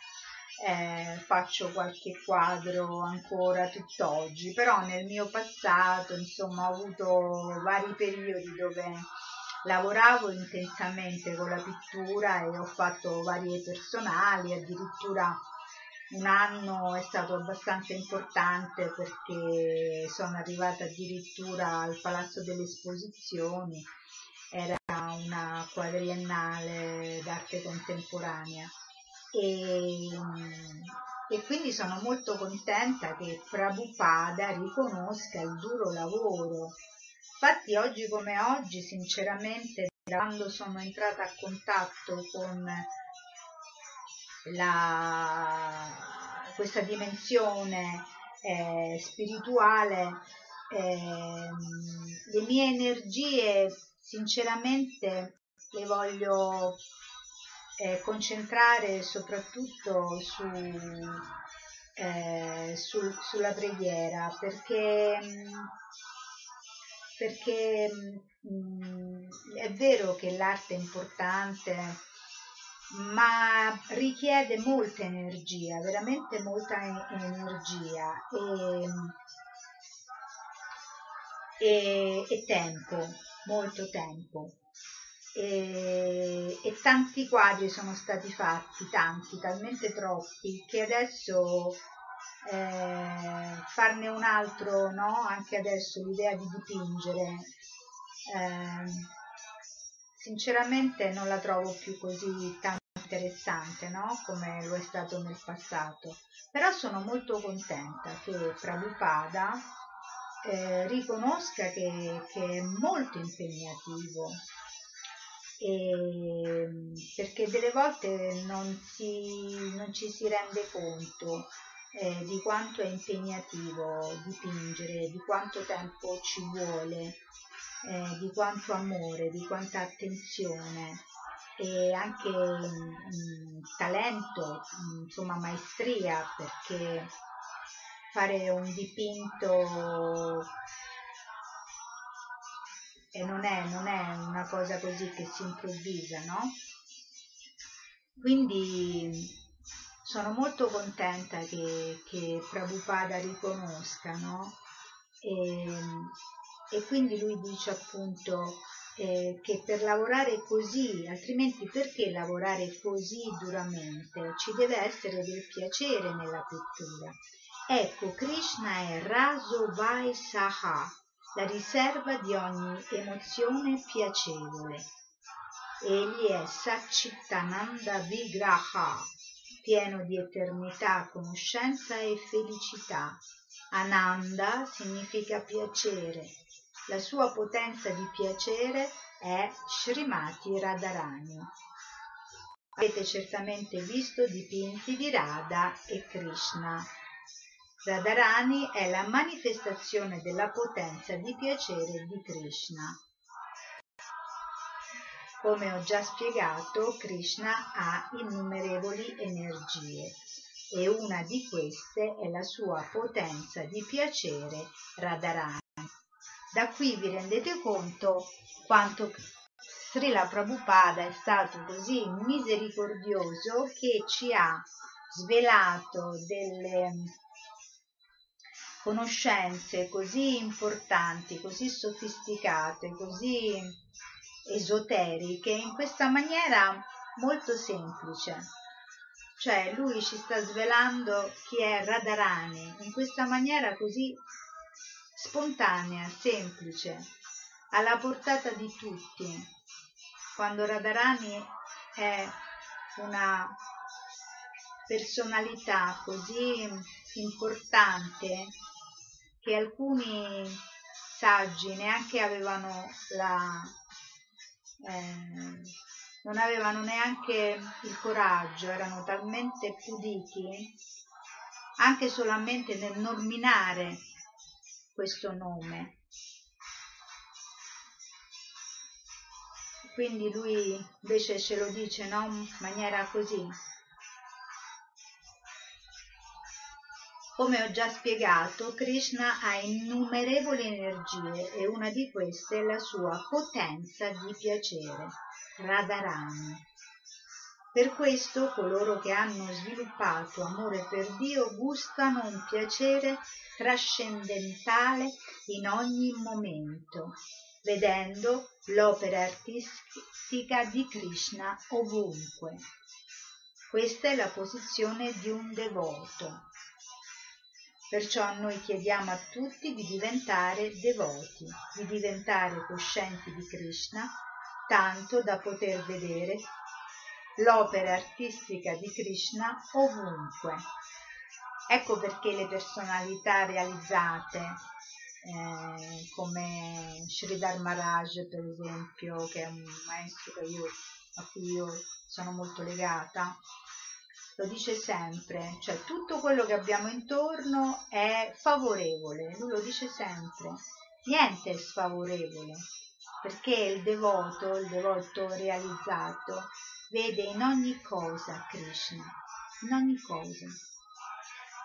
eh, faccio qualche quadro ancora tutt'oggi, però nel mio passato insomma ho avuto vari periodi dove lavoravo intensamente con la pittura e ho fatto varie personali, addirittura un anno è stato abbastanza importante perché sono arrivata addirittura al Palazzo delle Esposizioni, era una quadriennale d'arte contemporanea e, e quindi sono molto contenta che Prabhupada riconosca il duro lavoro. Infatti oggi come oggi, sinceramente, quando sono entrata a contatto con la, questa dimensione eh, spirituale, eh, le mie energie sinceramente le voglio eh, concentrare soprattutto su, eh, sul, sulla preghiera perché, perché mh, mm, è vero che l'arte è importante ma richiede molta energia, veramente molta energia e, e, e tempo, molto tempo. E, e, tanti quadri sono stati fatti, tanti, talmente troppi, che adesso eh, farne un altro, no? Anche adesso l'idea di dipingere. Eh, sinceramente non la trovo più così tanto interessante, no? come lo è stato nel passato. Però sono molto contenta che Prabhupada eh, riconosca che, che, è molto impegnativo e, perché delle volte non, si, non ci si rende conto eh, di quanto è impegnativo dipingere, di quanto tempo ci vuole, eh, di quanto amore, di quanta attenzione e anche mh, talento, mh, insomma maestria, perché fare un dipinto e non è, non è una cosa così che si improvvisa, no? Quindi sono molto contenta che, che Prabhupada riconosca, no? E, e quindi lui dice appunto eh, che per lavorare così, altrimenti perché lavorare così duramente? Ci deve essere del piacere nella pittura. Ecco, Krishna è Raso Vai Saha, la riserva di ogni emozione piacevole. Egli è Satchitananda Vigraha, pieno di eternità, conoscenza e felicità. Ananda significa piacere. La sua potenza di piacere è Srimati Radharani. Avete certamente visto dipinti di Radha e Krishna. Radharani è la manifestazione della potenza di piacere di Krishna. Come ho già spiegato, Krishna ha innumerevoli energie e una di queste è la sua potenza di piacere Radharani. Da qui vi rendete conto quanto Srila Prabhupada è stato così misericordioso che ci ha svelato delle conoscenze così importanti, così sofisticate, così esoteriche in questa maniera molto semplice. Cioè lui ci sta svelando chi è Radharani in questa maniera così spontanea, semplice, alla portata di tutti. Quando Radharani è una personalità così importante che alcuni saggi neanche avevano la eh, non avevano neanche il coraggio, erano talmente puditi anche solamente nel nominare questo nome. Quindi lui invece ce lo dice no? in maniera così. Come ho già spiegato, Krishna ha innumerevoli energie e una di queste è la sua potenza di piacere, Radharani. Per questo coloro che hanno sviluppato amore per Dio gustano un piacere trascendentale in ogni momento, vedendo l'opera artistica di Krishna ovunque. Questa è la posizione di un devoto. Perciò noi chiediamo a tutti di diventare devoti, di diventare coscienti di Krishna, tanto da poter vedere l'opera artistica di Krishna ovunque. Ecco perché le personalità realizzate, eh, come Sridhar Maharaj per esempio, che è un maestro io, a cui io sono molto legata, lo dice sempre, cioè tutto quello che abbiamo intorno è favorevole, lui lo dice sempre, niente è sfavorevole, perché il devoto, il devoto realizzato, vede in ogni cosa Krishna, in ogni cosa.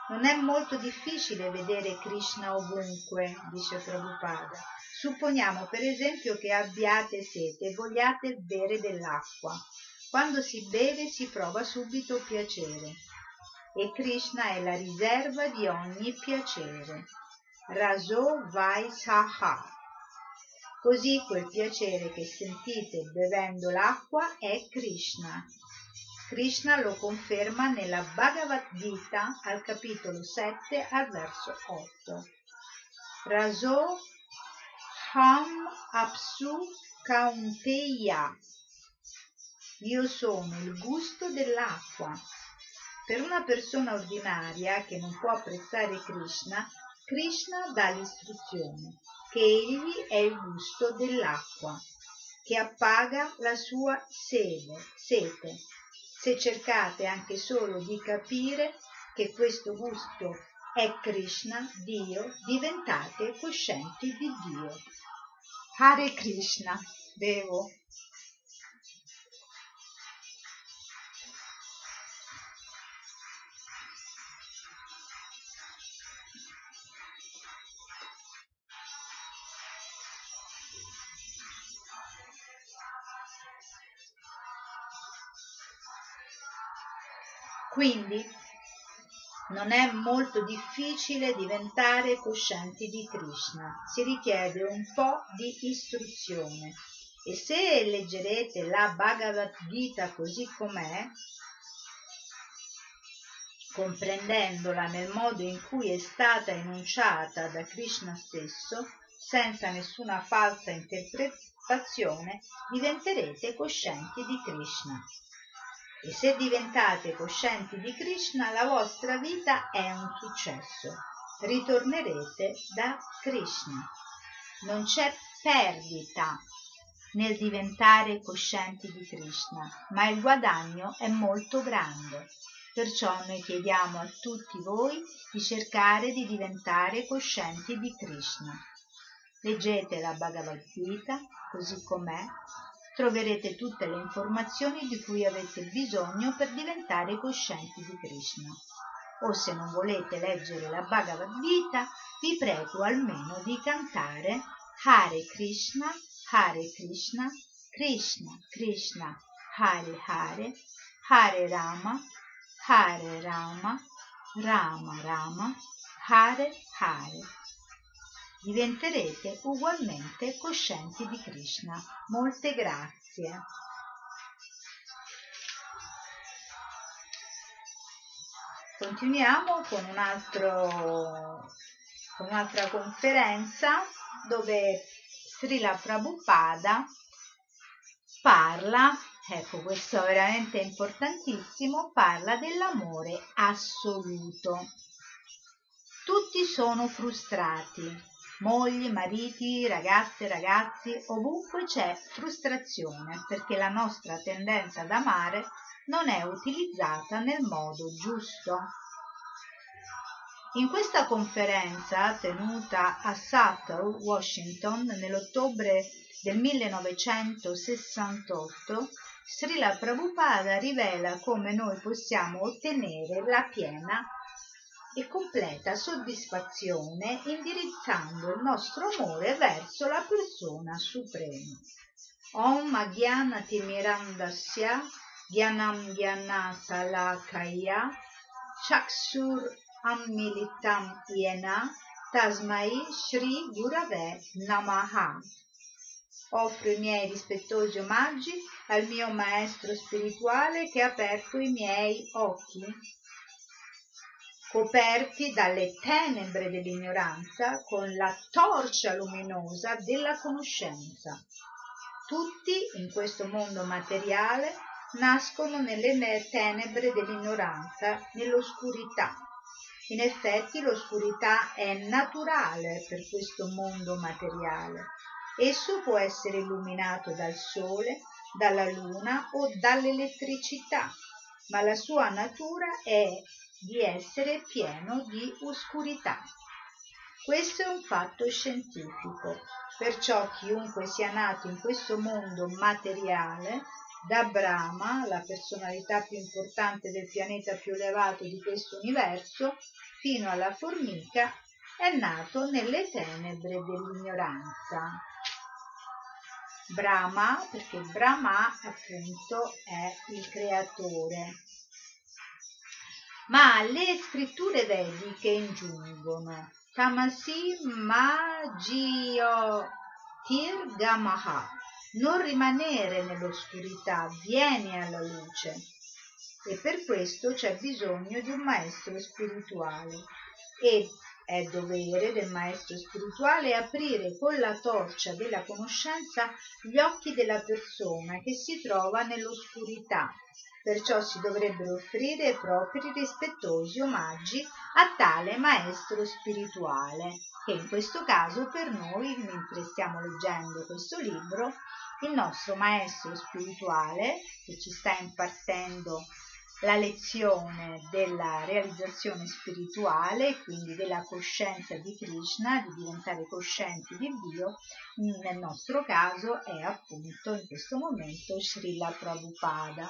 Non è molto difficile vedere Krishna ovunque, dice Prabhupada. Supponiamo per esempio che abbiate sete e vogliate bere dell'acqua. Quando si beve si prova subito piacere e Krishna è la riserva di ogni piacere. Raso Vai Saha. Così quel piacere che sentite bevendo l'acqua è Krishna. Krishna lo conferma nella Bhagavad Gita al capitolo 7 al verso 8. Raso Ham Apsu Kaunteya io sono il gusto dell'acqua. Per una persona ordinaria che non può apprezzare Krishna, Krishna dà l'istruzione che egli è il gusto dell'acqua, che appaga la sua sede, sete. Se cercate anche solo di capire che questo gusto è Krishna, Dio, diventate coscienti di Dio. Hare Krishna, devo Quindi non è molto difficile diventare coscienti di Krishna, si richiede un po' di istruzione e se leggerete la Bhagavad Gita così com'è, comprendendola nel modo in cui è stata enunciata da Krishna stesso, senza nessuna falsa interpretazione, diventerete coscienti di Krishna. E se diventate coscienti di Krishna, la vostra vita è un successo. Ritornerete da Krishna. Non c'è perdita nel diventare coscienti di Krishna, ma il guadagno è molto grande. Perciò noi chiediamo a tutti voi di cercare di diventare coscienti di Krishna. Leggete la Bhagavad Gita così com'è, troverete tutte le informazioni di cui avete bisogno per diventare coscienti di Krishna. O se non volete leggere la Bhagavad Gita, vi prego almeno di cantare Hare Krishna, Hare Krishna, Krishna Krishna, Hare Hare, Hare Rama, Hare Rama, Rama Rama, Hare Hare. Diventerete ugualmente coscienti di Krishna. Molte grazie. Continuiamo con, un altro, con un'altra conferenza dove Srila Prabhupada parla Ecco, questo è veramente importantissimo, parla dell'amore assoluto. Tutti sono frustrati, mogli, mariti, ragazze, ragazzi, ovunque c'è frustrazione perché la nostra tendenza ad amare non è utilizzata nel modo giusto. In questa conferenza tenuta a Seattle, Washington, nell'ottobre del 1968, Srila Prabhupada rivela come noi possiamo ottenere la piena e completa soddisfazione indirizzando il nostro amore verso la persona suprema. Om Aghyana Timirandasya Gyanam Gyana Salakaya Chakshur Ammilitam Yena Tasmai Shri Gurave Namaha Offro i miei rispettosi omaggi al mio maestro spirituale che ha aperto i miei occhi, coperti dalle tenebre dell'ignoranza con la torcia luminosa della conoscenza. Tutti in questo mondo materiale nascono nelle tenebre dell'ignoranza, nell'oscurità. In effetti l'oscurità è naturale per questo mondo materiale Esso può essere illuminato dal sole, dalla luna o dall'elettricità, ma la sua natura è di essere pieno di oscurità. Questo è un fatto scientifico, perciò chiunque sia nato in questo mondo materiale, da Brahma, la personalità più importante del pianeta più elevato di questo universo, fino alla formica, è nato nelle tenebre dell'ignoranza. Brahma, perché Brahma appunto è il creatore. Ma le scritture vediche ingiungono Tamasi Magio Tirgamaha, non rimanere nell'oscurità, vieni alla luce. E per questo c'è bisogno di un maestro spirituale e è dovere del maestro spirituale aprire con la torcia della conoscenza gli occhi della persona che si trova nell'oscurità. Perciò si dovrebbero offrire i propri rispettosi omaggi a tale maestro spirituale, che in questo caso per noi, mentre stiamo leggendo questo libro, il nostro maestro spirituale che ci sta impartendo la lezione della realizzazione spirituale, quindi della coscienza di Krishna, di diventare coscienti di Dio, nel nostro caso è appunto in questo momento Srila Prabhupada.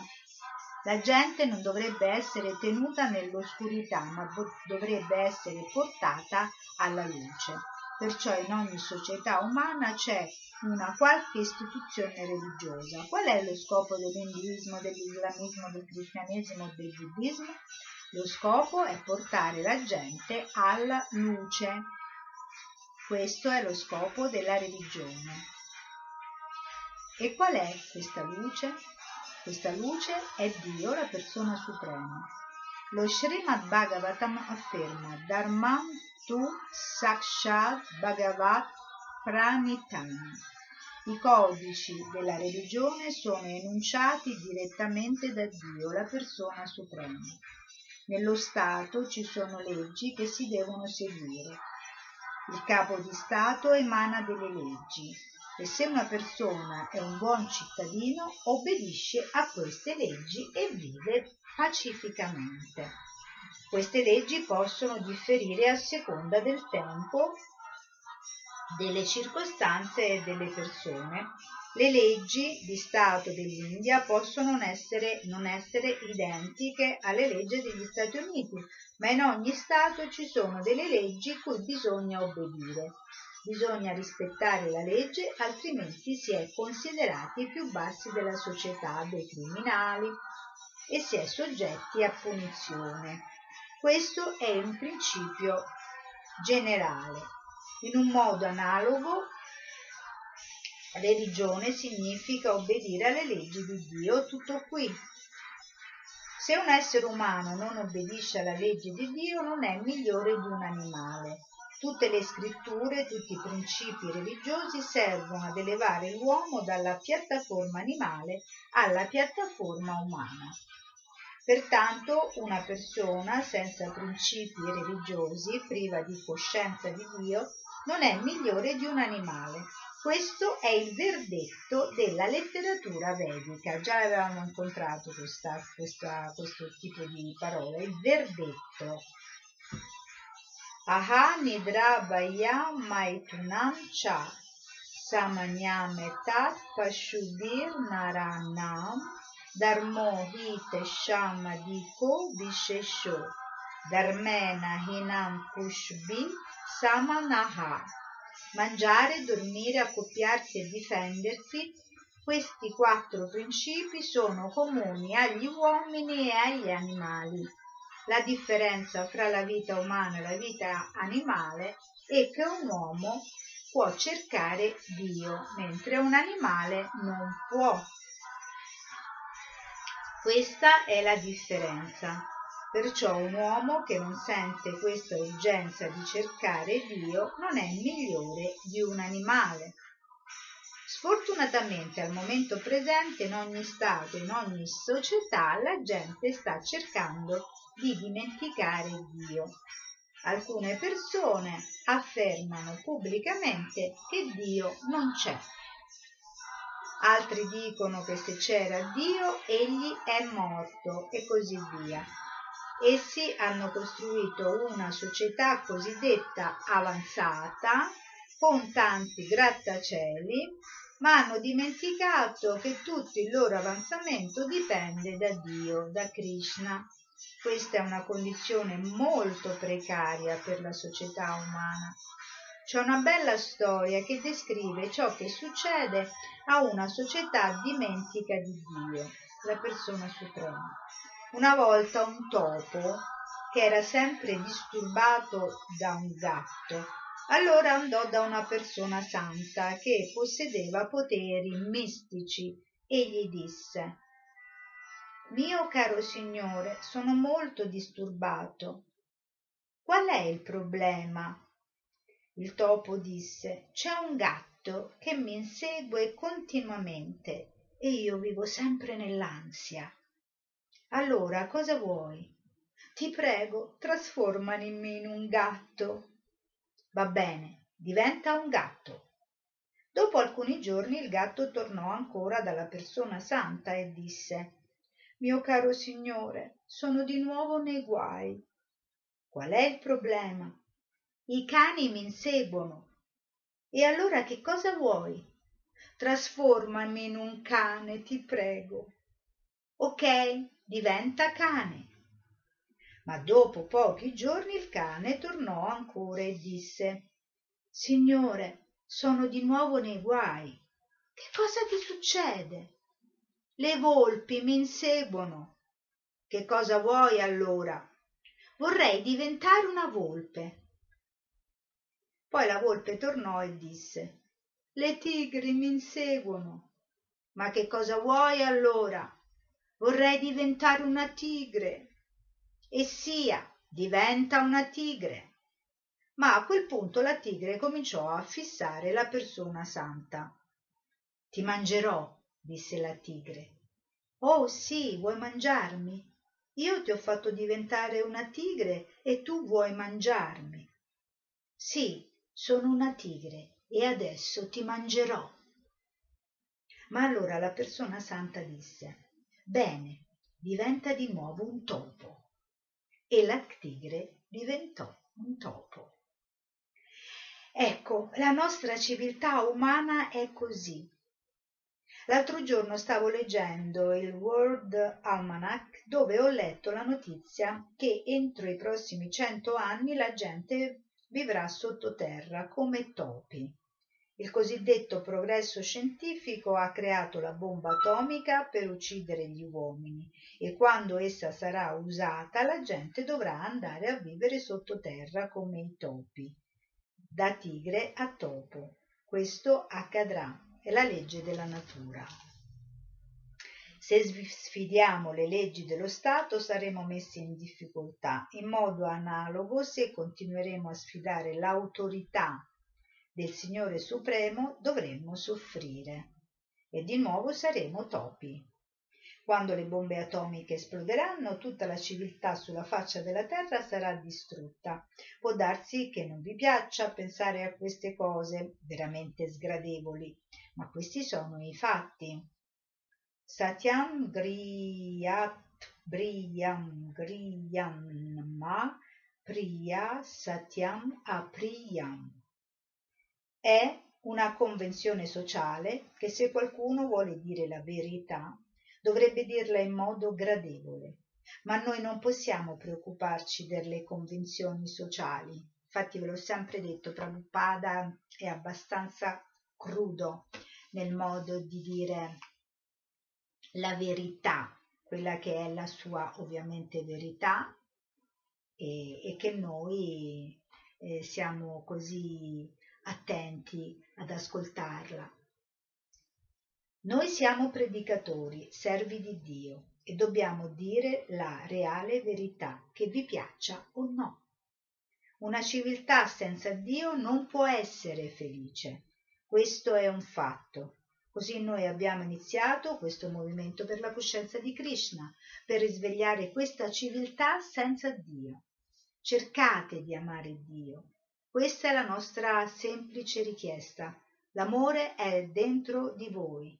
La gente non dovrebbe essere tenuta nell'oscurità, ma dovrebbe essere portata alla luce. Perciò in ogni società umana c'è una qualche istituzione religiosa. Qual è lo scopo dell'induismo, dell'islamismo, del cristianesimo o del buddismo? Lo scopo è portare la gente alla luce. Questo è lo scopo della religione. E qual è questa luce? Questa luce è Dio, la persona suprema. Lo Srimad Bhagavatam afferma Dharmam tu Sakshat Bhagavat Pranitani. I codici della religione sono enunciati direttamente da Dio, la persona suprema. Nello Stato ci sono leggi che si devono seguire. Il capo di Stato emana delle leggi e se una persona è un buon cittadino obbedisce a queste leggi e vive pacificamente. Queste leggi possono differire a seconda del tempo, delle circostanze e delle persone. Le leggi di Stato dell'India possono non essere, non essere identiche alle leggi degli Stati Uniti, ma in ogni Stato ci sono delle leggi cui bisogna obbedire. Bisogna rispettare la legge, altrimenti si è considerati più bassi della società, dei criminali e si è soggetti a punizione. Questo è un principio generale. In un modo analogo, religione significa obbedire alle leggi di Dio, tutto qui. Se un essere umano non obbedisce alla legge di Dio, non è migliore di un animale. Tutte le scritture, tutti i principi religiosi servono ad elevare l'uomo dalla piattaforma animale alla piattaforma umana. Pertanto una persona senza principi religiosi, priva di coscienza di Dio, non è migliore di un animale. Questo è il verdetto della letteratura vedica. Già avevamo incontrato questa, questa, questo tipo di parole, il verdetto. Aha nidra bhaya maitunam cha samanyametat pashubir naranam Dharmo hi teshamadiko vishesho Dharmena hinam pushbi samanaha. Mangiare, dormire, accoppiarsi e difendersi, questi quattro principi sono comuni agli uomini e agli animali. La differenza fra la vita umana e la vita animale è che un uomo può cercare Dio, mentre un animale non può questa è la differenza. Perciò un uomo che non sente questa urgenza di cercare Dio non è migliore di un animale. Sfortunatamente al momento presente in ogni Stato, in ogni società, la gente sta cercando di dimenticare Dio. Alcune persone affermano pubblicamente che Dio non c'è altri dicono che se c'era Dio egli è morto e così via. Essi hanno costruito una società cosiddetta avanzata con tanti grattacieli, ma hanno dimenticato che tutto il loro avanzamento dipende da Dio, da Krishna. Questa è una condizione molto precaria per la società umana. C'è una bella storia che descrive ciò che succede a una società dimentica di Dio, la persona suprema. Una volta un topo, che era sempre disturbato da un gatto, allora andò da una persona santa che possedeva poteri mistici e gli disse Mio caro signore, sono molto disturbato. Qual è il problema? Il topo disse C'è un gatto che mi insegue continuamente e io vivo sempre nell'ansia. Allora cosa vuoi? Ti prego, trasformami in un gatto. Va bene, diventa un gatto. Dopo alcuni giorni il gatto tornò ancora dalla persona santa e disse Mio caro signore, sono di nuovo nei guai. Qual è il problema? I cani mi inseguono. E allora che cosa vuoi? Trasformami in un cane, ti prego. Ok, diventa cane. Ma dopo pochi giorni il cane tornò ancora e disse Signore, sono di nuovo nei guai. Che cosa ti succede? Le volpi mi inseguono. Che cosa vuoi allora? Vorrei diventare una volpe. Poi la volpe tornò e disse Le tigri mi inseguono. Ma che cosa vuoi allora? Vorrei diventare una tigre. E sia, diventa una tigre. Ma a quel punto la tigre cominciò a fissare la persona santa. Ti mangerò, disse la tigre. Oh sì, vuoi mangiarmi? Io ti ho fatto diventare una tigre e tu vuoi mangiarmi. Sì, sono una tigre e adesso ti mangerò. Ma allora la persona santa disse, bene, diventa di nuovo un topo. E la tigre diventò un topo. Ecco, la nostra civiltà umana è così. L'altro giorno stavo leggendo il World Almanac dove ho letto la notizia che entro i prossimi cento anni la gente vivrà sottoterra come topi. Il cosiddetto progresso scientifico ha creato la bomba atomica per uccidere gli uomini e quando essa sarà usata la gente dovrà andare a vivere sottoterra come i topi. Da tigre a topo. Questo accadrà è la legge della natura. Se sfidiamo le leggi dello Stato saremo messi in difficoltà. In modo analogo, se continueremo a sfidare l'autorità del Signore Supremo, dovremmo soffrire. E di nuovo saremo topi. Quando le bombe atomiche esploderanno, tutta la civiltà sulla faccia della terra sarà distrutta. Può darsi che non vi piaccia pensare a queste cose veramente sgradevoli, ma questi sono i fatti. Satyam griyat briyam griyam ma priya satyam apriyam. È una convenzione sociale che se qualcuno vuole dire la verità dovrebbe dirla in modo gradevole. Ma noi non possiamo preoccuparci delle convenzioni sociali. Infatti ve l'ho sempre detto, Prabhupada è abbastanza crudo nel modo di dire la verità, quella che è la sua ovviamente verità e, e che noi eh, siamo così attenti ad ascoltarla. Noi siamo predicatori, servi di Dio e dobbiamo dire la reale verità, che vi piaccia o no. Una civiltà senza Dio non può essere felice. Questo è un fatto. Così noi abbiamo iniziato questo movimento per la coscienza di Krishna, per risvegliare questa civiltà senza Dio. Cercate di amare Dio. Questa è la nostra semplice richiesta. L'amore è dentro di voi.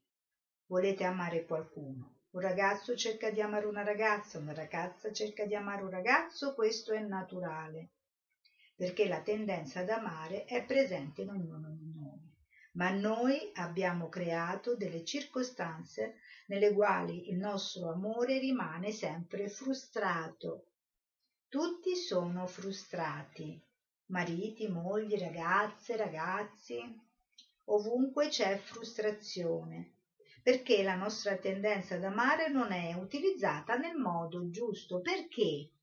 Volete amare qualcuno. Un ragazzo cerca di amare una ragazza, una ragazza cerca di amare un ragazzo, questo è naturale, perché la tendenza ad amare è presente in ognuno di noi. Ma noi abbiamo creato delle circostanze nelle quali il nostro amore rimane sempre frustrato. Tutti sono frustrati, mariti, mogli, ragazze, ragazzi. Ovunque c'è frustrazione perché la nostra tendenza ad amare non è utilizzata nel modo giusto. Perché?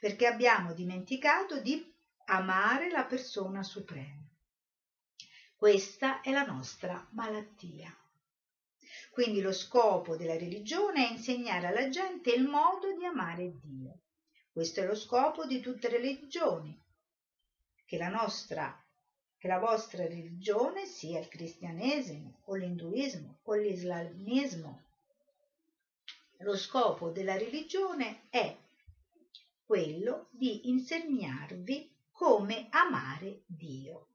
Perché abbiamo dimenticato di amare la persona suprema. Questa è la nostra malattia. Quindi lo scopo della religione è insegnare alla gente il modo di amare Dio. Questo è lo scopo di tutte le religioni, che la nostra che la vostra religione sia il cristianesimo o l'induismo o l'islamismo. Lo scopo della religione è quello di insegnarvi come amare Dio,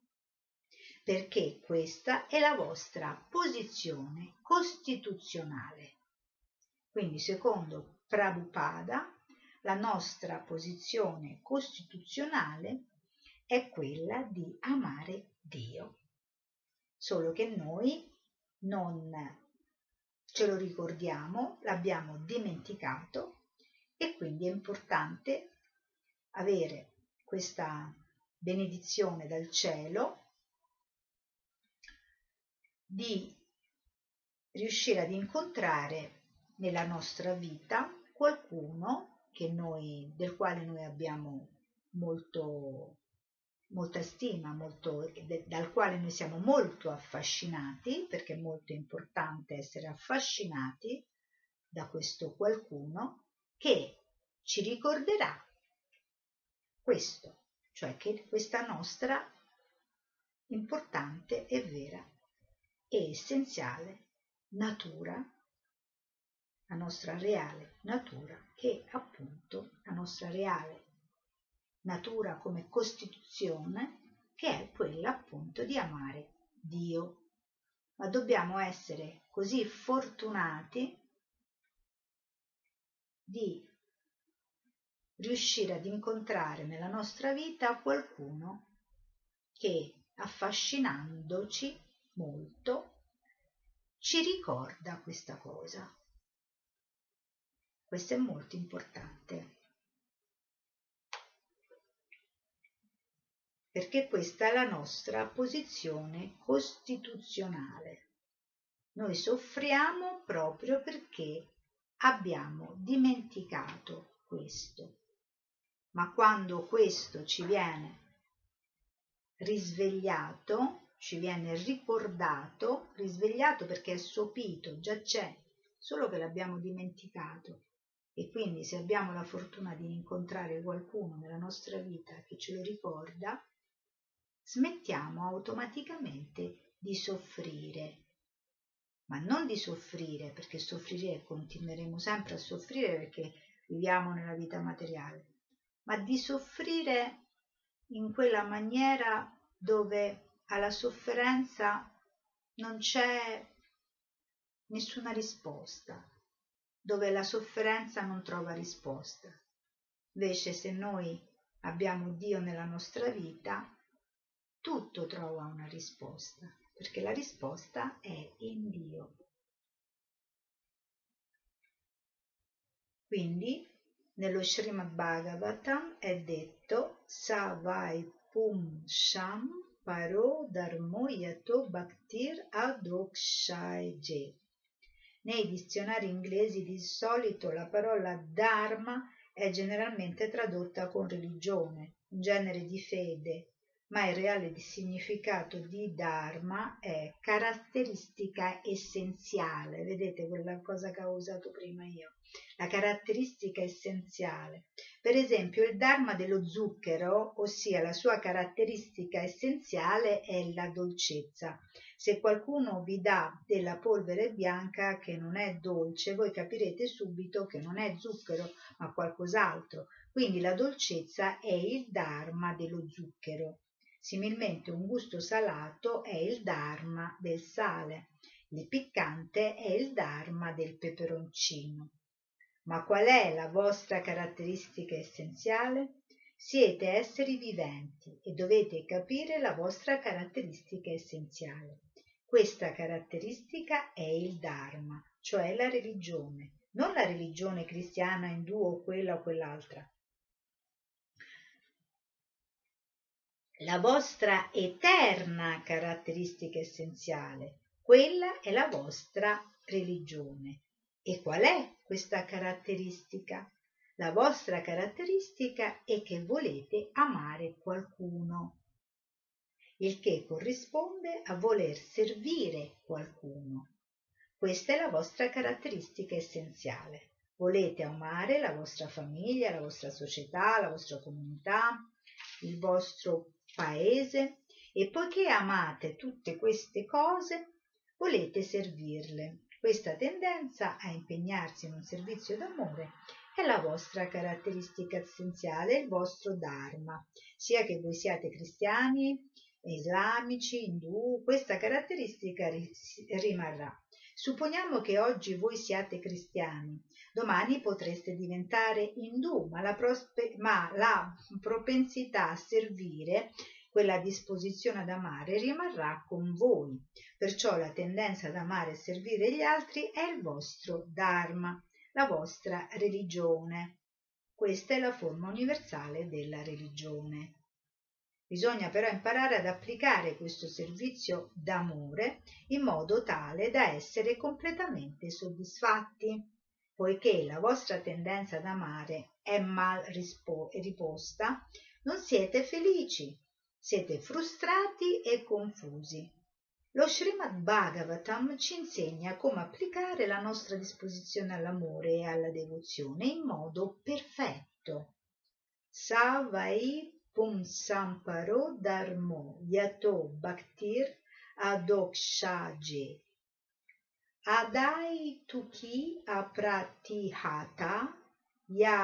perché questa è la vostra posizione costituzionale. Quindi, secondo Prabhupada, la nostra posizione costituzionale è quella di amare Dio. Solo che noi non ce lo ricordiamo, l'abbiamo dimenticato e quindi è importante avere questa benedizione dal cielo di riuscire ad incontrare nella nostra vita qualcuno noi, del quale noi abbiamo molto, molta stima, molto, dal quale noi siamo molto affascinati, perché è molto importante essere affascinati da questo qualcuno che ci ricorderà questo, cioè che questa nostra importante e vera e essenziale natura, la nostra reale natura, che appunto la nostra reale natura come costituzione, che è quella appunto di amare Dio. Ma dobbiamo essere così fortunati di riuscire ad incontrare nella nostra vita qualcuno che affascinandoci molto ci ricorda questa cosa. Questo è molto importante. Perché questa è la nostra posizione costituzionale. Noi soffriamo proprio perché abbiamo dimenticato questo. Ma quando questo ci viene risvegliato, ci viene ricordato, risvegliato perché è sopito, già c'è, solo che l'abbiamo dimenticato. E quindi se abbiamo la fortuna di incontrare qualcuno nella nostra vita che ce lo ricorda, smettiamo automaticamente di soffrire. Ma non di soffrire, perché soffrire continueremo sempre a soffrire perché viviamo nella vita materiale, ma di soffrire in quella maniera dove alla sofferenza non c'è nessuna risposta, dove la sofferenza non trova risposta. Invece se noi abbiamo Dio nella nostra vita, tutto trova una risposta, perché la risposta è in Dio. Quindi nello Srimad Bhagavatam è detto Savai Pum Sham Paro Dharmo Yato Bhaktir Adokshaije. Nei dizionari inglesi di solito la parola Dharma è generalmente tradotta con religione, un genere di fede, ma il reale significato di Dharma è caratteristica essenziale. Vedete quella cosa che ho usato prima io? La caratteristica essenziale. Per esempio il Dharma dello zucchero, ossia la sua caratteristica essenziale è la dolcezza. Se qualcuno vi dà della polvere bianca che non è dolce, voi capirete subito che non è zucchero, ma qualcos'altro. Quindi la dolcezza è il Dharma dello zucchero. Similmente un gusto salato è il dharma del sale, il piccante è il dharma del peperoncino. Ma qual è la vostra caratteristica essenziale? Siete esseri viventi e dovete capire la vostra caratteristica essenziale. Questa caratteristica è il Dharma, cioè la religione, non la religione cristiana, indù o quella o quell'altra, la vostra eterna caratteristica essenziale, quella è la vostra religione. E qual è questa caratteristica? La vostra caratteristica è che volete amare qualcuno, il che corrisponde a voler servire qualcuno. Questa è la vostra caratteristica essenziale. Volete amare la vostra famiglia, la vostra società, la vostra comunità, il vostro paese e poiché amate tutte queste cose volete servirle. Questa tendenza a impegnarsi in un servizio d'amore è la vostra caratteristica essenziale, il vostro dharma, sia che voi siate cristiani, islamici, indù, questa caratteristica rimarrà. Supponiamo che oggi voi siate cristiani, domani potreste diventare indù, ma la, prospe- ma la propensità a servire quella disposizione ad amare rimarrà con voi. Perciò la tendenza ad amare e servire gli altri è il vostro Dharma, la vostra religione. Questa è la forma universale della religione. Bisogna però imparare ad applicare questo servizio d'amore in modo tale da essere completamente soddisfatti. Poiché la vostra tendenza ad amare è mal rispo- riposta, non siete felici, siete frustrati e confusi. Lo Srimad Bhagavatam ci insegna come applicare la nostra disposizione all'amore e alla devozione in modo perfetto. Savai pumsamparo dharmo yato bhaktir adokshaje. Adai tuki apratihata ya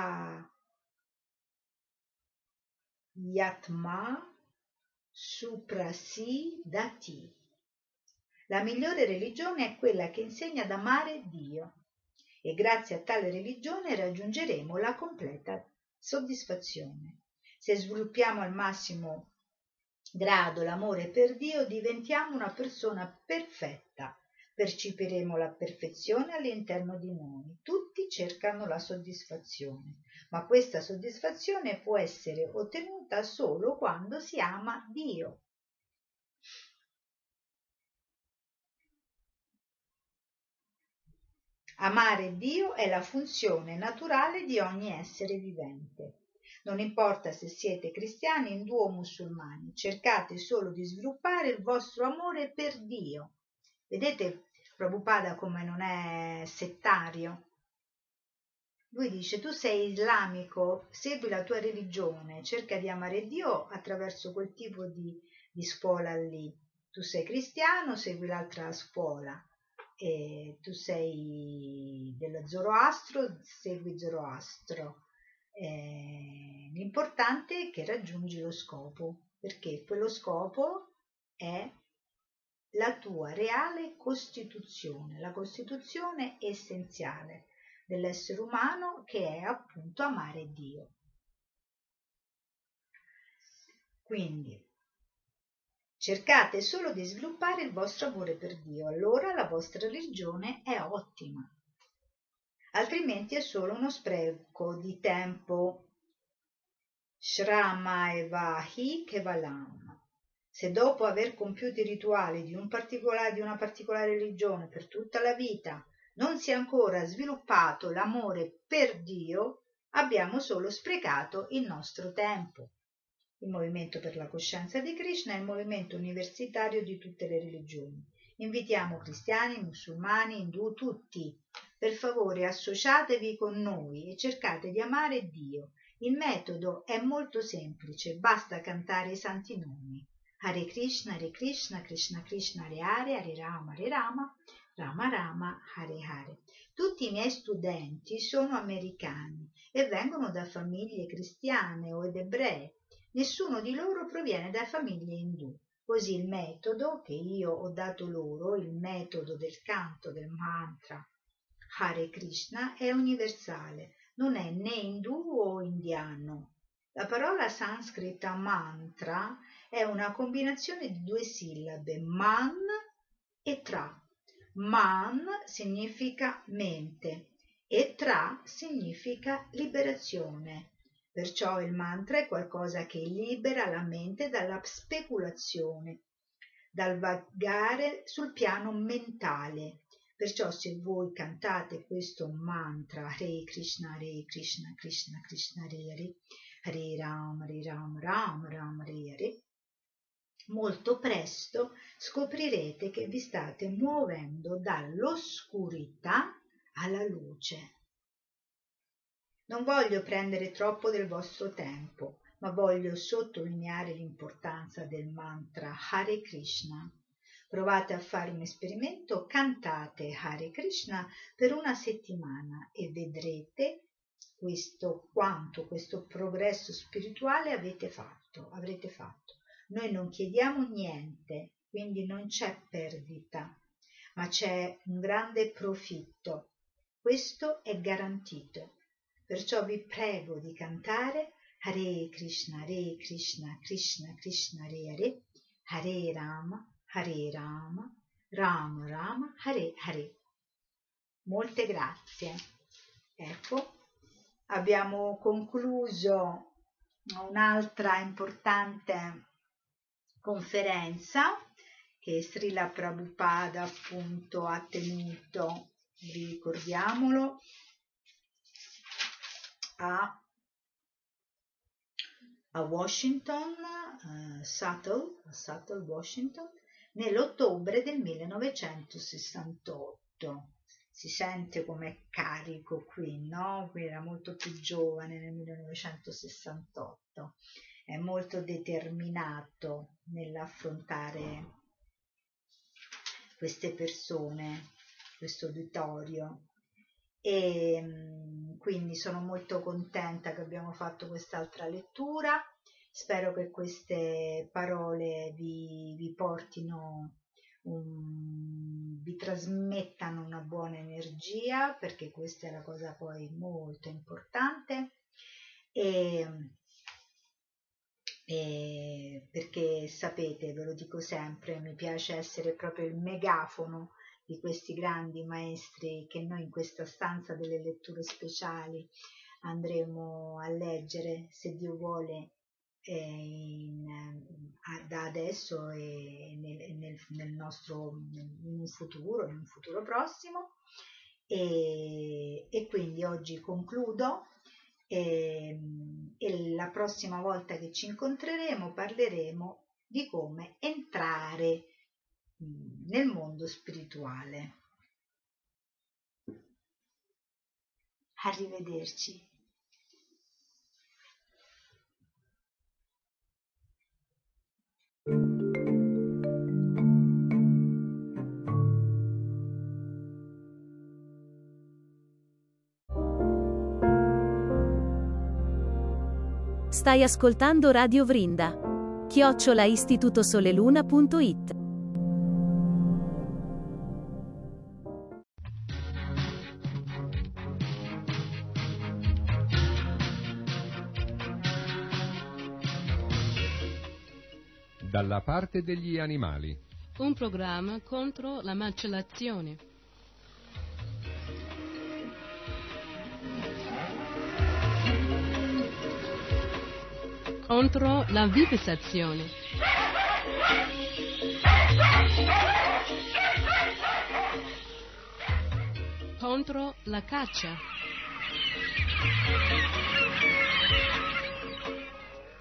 yatma suprasi dati. La migliore religione è quella che insegna ad amare Dio e grazie a tale religione raggiungeremo la completa soddisfazione. Se sviluppiamo al massimo grado l'amore per Dio, diventiamo una persona perfetta. Percepiremo la perfezione all'interno di noi. Tutti cercano la soddisfazione, ma questa soddisfazione può essere ottenuta solo quando si ama Dio. Amare Dio è la funzione naturale di ogni essere vivente. Non importa se siete cristiani, indù o musulmani, cercate solo di sviluppare il vostro amore per Dio. Vedete Prabhupada come non è settario? Lui dice tu sei islamico, segui la tua religione, cerca di amare Dio attraverso quel tipo di, di scuola lì. Tu sei cristiano, segui l'altra scuola. E tu sei dello Zoroastro, segui Zoroastro. Eh, l'importante è che raggiungi lo scopo, perché quello scopo è la tua reale costituzione, la costituzione essenziale dell'essere umano che è appunto amare Dio. Quindi cercate solo di sviluppare il vostro amore per Dio, allora la vostra religione è ottima altrimenti è solo uno spreco di tempo. Shramaevahi Kevalam. Se dopo aver compiuto i rituali di, un di una particolare religione per tutta la vita non si è ancora sviluppato l'amore per Dio, abbiamo solo sprecato il nostro tempo. Il Movimento per la Coscienza di Krishna è il movimento universitario di tutte le religioni. Invitiamo cristiani, musulmani, indù, tutti per favore associatevi con noi e cercate di amare Dio. Il metodo è molto semplice, basta cantare i santi nomi. Hare Krishna, Hare Krishna, Krishna Krishna, Hare Hare, Hare Rama, Hare Rama, Rama Rama, Hare Hare. Tutti i miei studenti sono americani e vengono da famiglie cristiane o ed ebree. Nessuno di loro proviene da famiglie indù. Così il metodo che io ho dato loro, il metodo del canto del mantra Hare Krishna è universale, non è né indù o indiano. La parola sanscrita mantra è una combinazione di due sillabe, man e tra. Man significa mente e tra significa liberazione. Perciò il mantra è qualcosa che libera la mente dalla speculazione, dal vagare sul piano mentale Perciò se voi cantate questo mantra Hare Krishna, Hare Krishna, Krishna Krishna, Hare Hare, Hare Ram, Hare Ram, Ram Ram, Hare Hare, molto presto scoprirete che vi state muovendo dall'oscurità alla luce. Non voglio prendere troppo del vostro tempo, ma voglio sottolineare l'importanza del mantra Hare Krishna Provate a fare un esperimento, cantate Hare Krishna per una settimana e vedrete questo quanto questo progresso spirituale avete fatto, avrete fatto. Noi non chiediamo niente, quindi non c'è perdita, ma c'è un grande profitto. Questo è garantito. Perciò vi prego di cantare Hare Krishna, Hare Krishna, Krishna Krishna, Hare Hare, Hare Rama, Hare Rama, Rama Rama, Hare Hare. Molte grazie. Ecco, abbiamo concluso un'altra importante conferenza che Srila Prabhupada appunto ha tenuto, ricordiamolo, a, a Washington, uh, Seattle, Seattle, Washington, nell'ottobre del 1968. Si sente com'è carico qui, no? Qui era molto più giovane nel 1968, è molto determinato nell'affrontare queste persone, questo uditorio. E mm, quindi sono molto contenta che abbiamo fatto quest'altra lettura. Spero che queste parole vi, vi portino, un, vi trasmettano una buona energia, perché questa è la cosa poi molto importante. E eh, perché sapete, ve lo dico sempre, mi piace essere proprio il megafono di questi grandi maestri che noi in questa stanza delle letture speciali andremo a leggere, se Dio vuole, in, da adesso e nel, nel, nel nostro in un futuro, in un futuro prossimo. E, e quindi oggi concludo e, ehm, e la prossima volta che ci incontreremo parleremo di come entrare nel mondo spirituale. Arrivederci. Stai ascoltando Radio Vrinda. Chiocciola istitutosoleluna.it Dalla parte degli animali. Un programma contro la macellazione. Contro la vivisazione. Contro la caccia.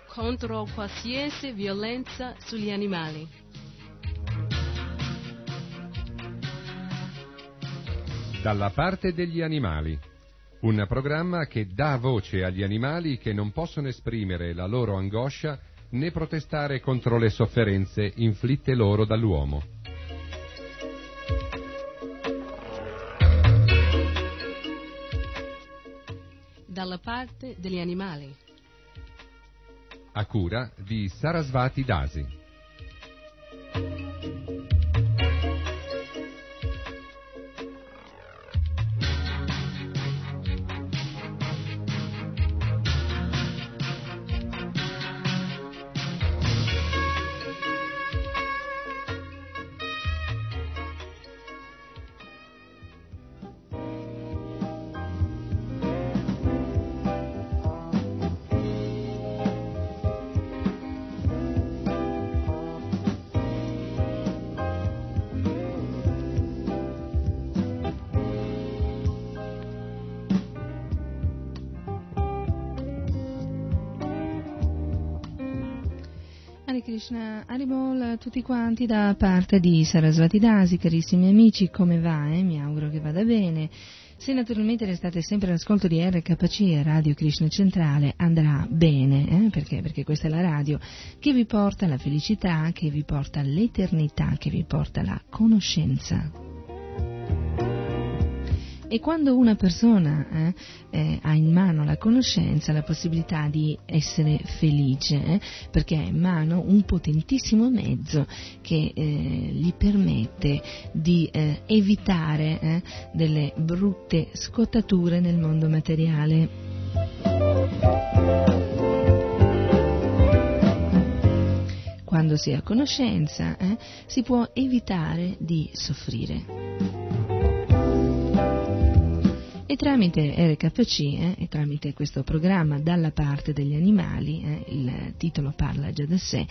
Contro qualsiasi violenza sugli animali. Dalla parte degli animali. Un programma che dà voce agli animali che non possono esprimere la loro angoscia né protestare contro le sofferenze inflitte loro dall'uomo. Dalla parte degli animali. A cura di Sarasvati Dasi. Tutti quanti da parte di Sarasvati Dasi, carissimi amici, come va? Eh? Mi auguro che vada bene. Se naturalmente restate sempre all'ascolto di RKC Radio Krishna Centrale andrà bene, eh? perché? Perché questa è la radio che vi porta la felicità, che vi porta l'eternità, che vi porta la conoscenza. E quando una persona eh, eh, ha in mano la conoscenza, la possibilità di essere felice, eh, perché ha in mano un potentissimo mezzo che eh, gli permette di eh, evitare eh, delle brutte scottature nel mondo materiale. Quando si ha conoscenza si può evitare di soffrire. E tramite RKC eh, e tramite questo programma Dalla parte degli animali, eh, il titolo parla già da sé,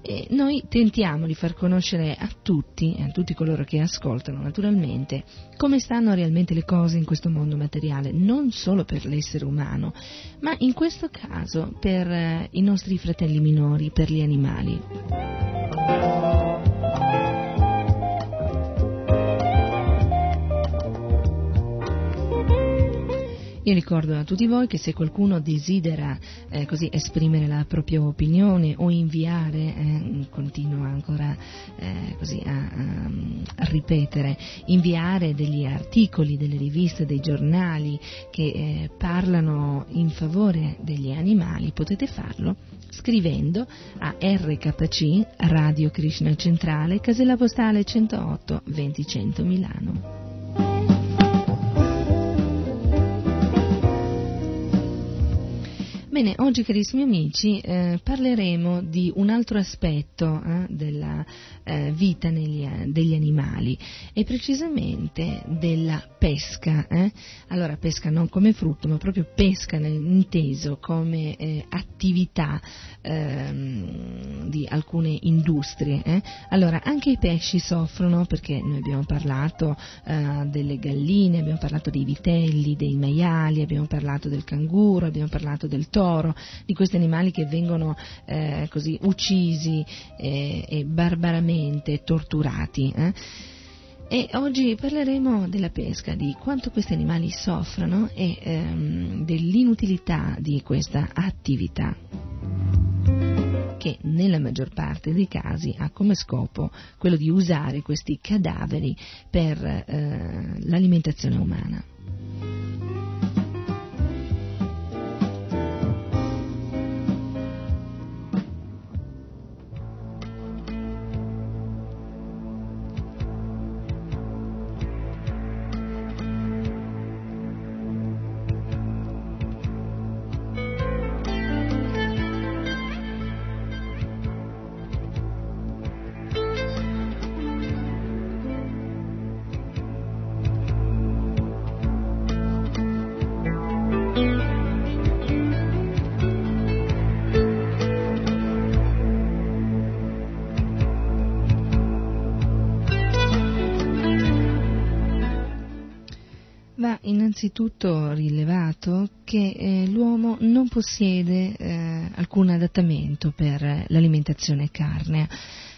e noi tentiamo di far conoscere a tutti, a tutti coloro che ascoltano naturalmente, come stanno realmente le cose in questo mondo materiale, non solo per l'essere umano, ma in questo caso per eh, i nostri fratelli minori, per gli animali. Io ricordo a tutti voi che se qualcuno desidera eh, così esprimere la propria opinione o inviare, eh, continuo ancora eh, così a, a, ripetere, inviare degli articoli, delle riviste, dei giornali che eh, parlano in favore degli animali, potete farlo scrivendo a RKC Radio Krishna Centrale, casella postale 108 2000 Milano. Bene, oggi carissimi amici eh, parleremo di un altro aspetto eh, della eh, vita negli, eh, degli animali e precisamente della pesca. Eh. Allora, pesca non come frutto, ma proprio pesca inteso come eh, attività ehm, di alcune industrie. Allora, anche i pesci soffrono perché noi abbiamo parlato delle galline, abbiamo parlato dei vitelli, dei maiali, abbiamo parlato del canguro, abbiamo parlato del toro toro, di questi animali che vengono eh, così uccisi eh, e barbaramente torturati. Eh. E oggi parleremo della pesca, di quanto questi animali soffrono e ehm, dell'inutilità di questa attività che nella maggior parte dei casi ha come scopo quello di usare questi cadaveri per eh, l'alimentazione umana. Innanzitutto rilevato che eh, l'uomo non possiede eh, alcun adattamento per l'alimentazione carnea.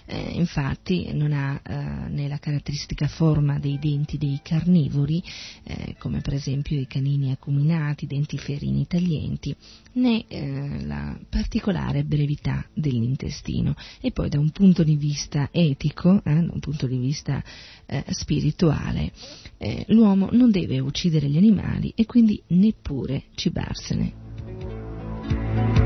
Eh, infatti non ha eh, né la caratteristica forma dei denti dei carnivori, eh, come per esempio i canini acuminati, denti ferini taglienti, né eh, la particolare brevità dell'intestino. E poi da un punto di vista etico, eh, da un punto di vista eh, spirituale, l'uomo non deve uccidere gli animali e quindi neppure cibarsene.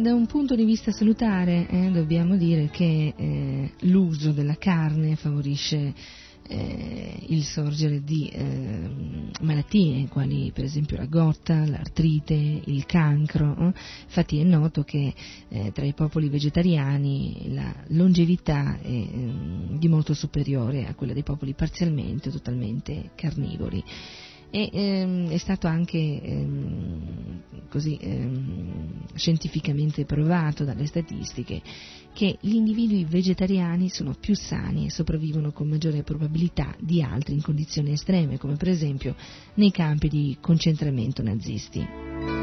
Da un punto di vista salutare eh, dobbiamo dire che eh, l'uso della carne favorisce eh, il sorgere di eh, malattie quali per esempio la gotta, l'artrite, il cancro. Eh. Infatti è noto che eh, tra i popoli vegetariani la longevità è mm, di molto superiore a quella dei popoli parzialmente o totalmente carnivori e ehm, è stato anche ehm, così ehm, scientificamente provato dalle statistiche che gli individui vegetariani sono più sani e sopravvivono con maggiore probabilità di altri in condizioni estreme, come per esempio nei campi di concentramento nazisti.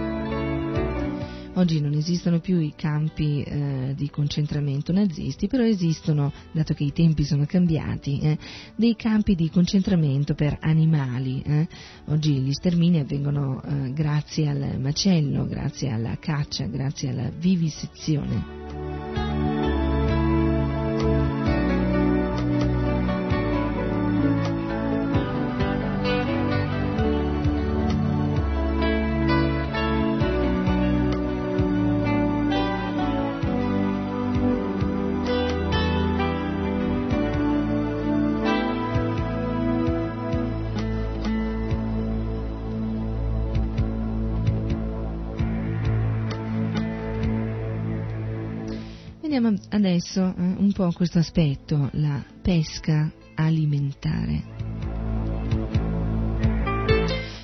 Oggi non esistono più i campi eh, di concentramento nazisti, però esistono, dato che i tempi sono cambiati, eh, dei campi di concentramento per animali. Eh. Oggi gli stermini avvengono eh, grazie al macello, grazie alla caccia, grazie alla vivisezione. Adesso eh, un po' questo aspetto, la pesca alimentare.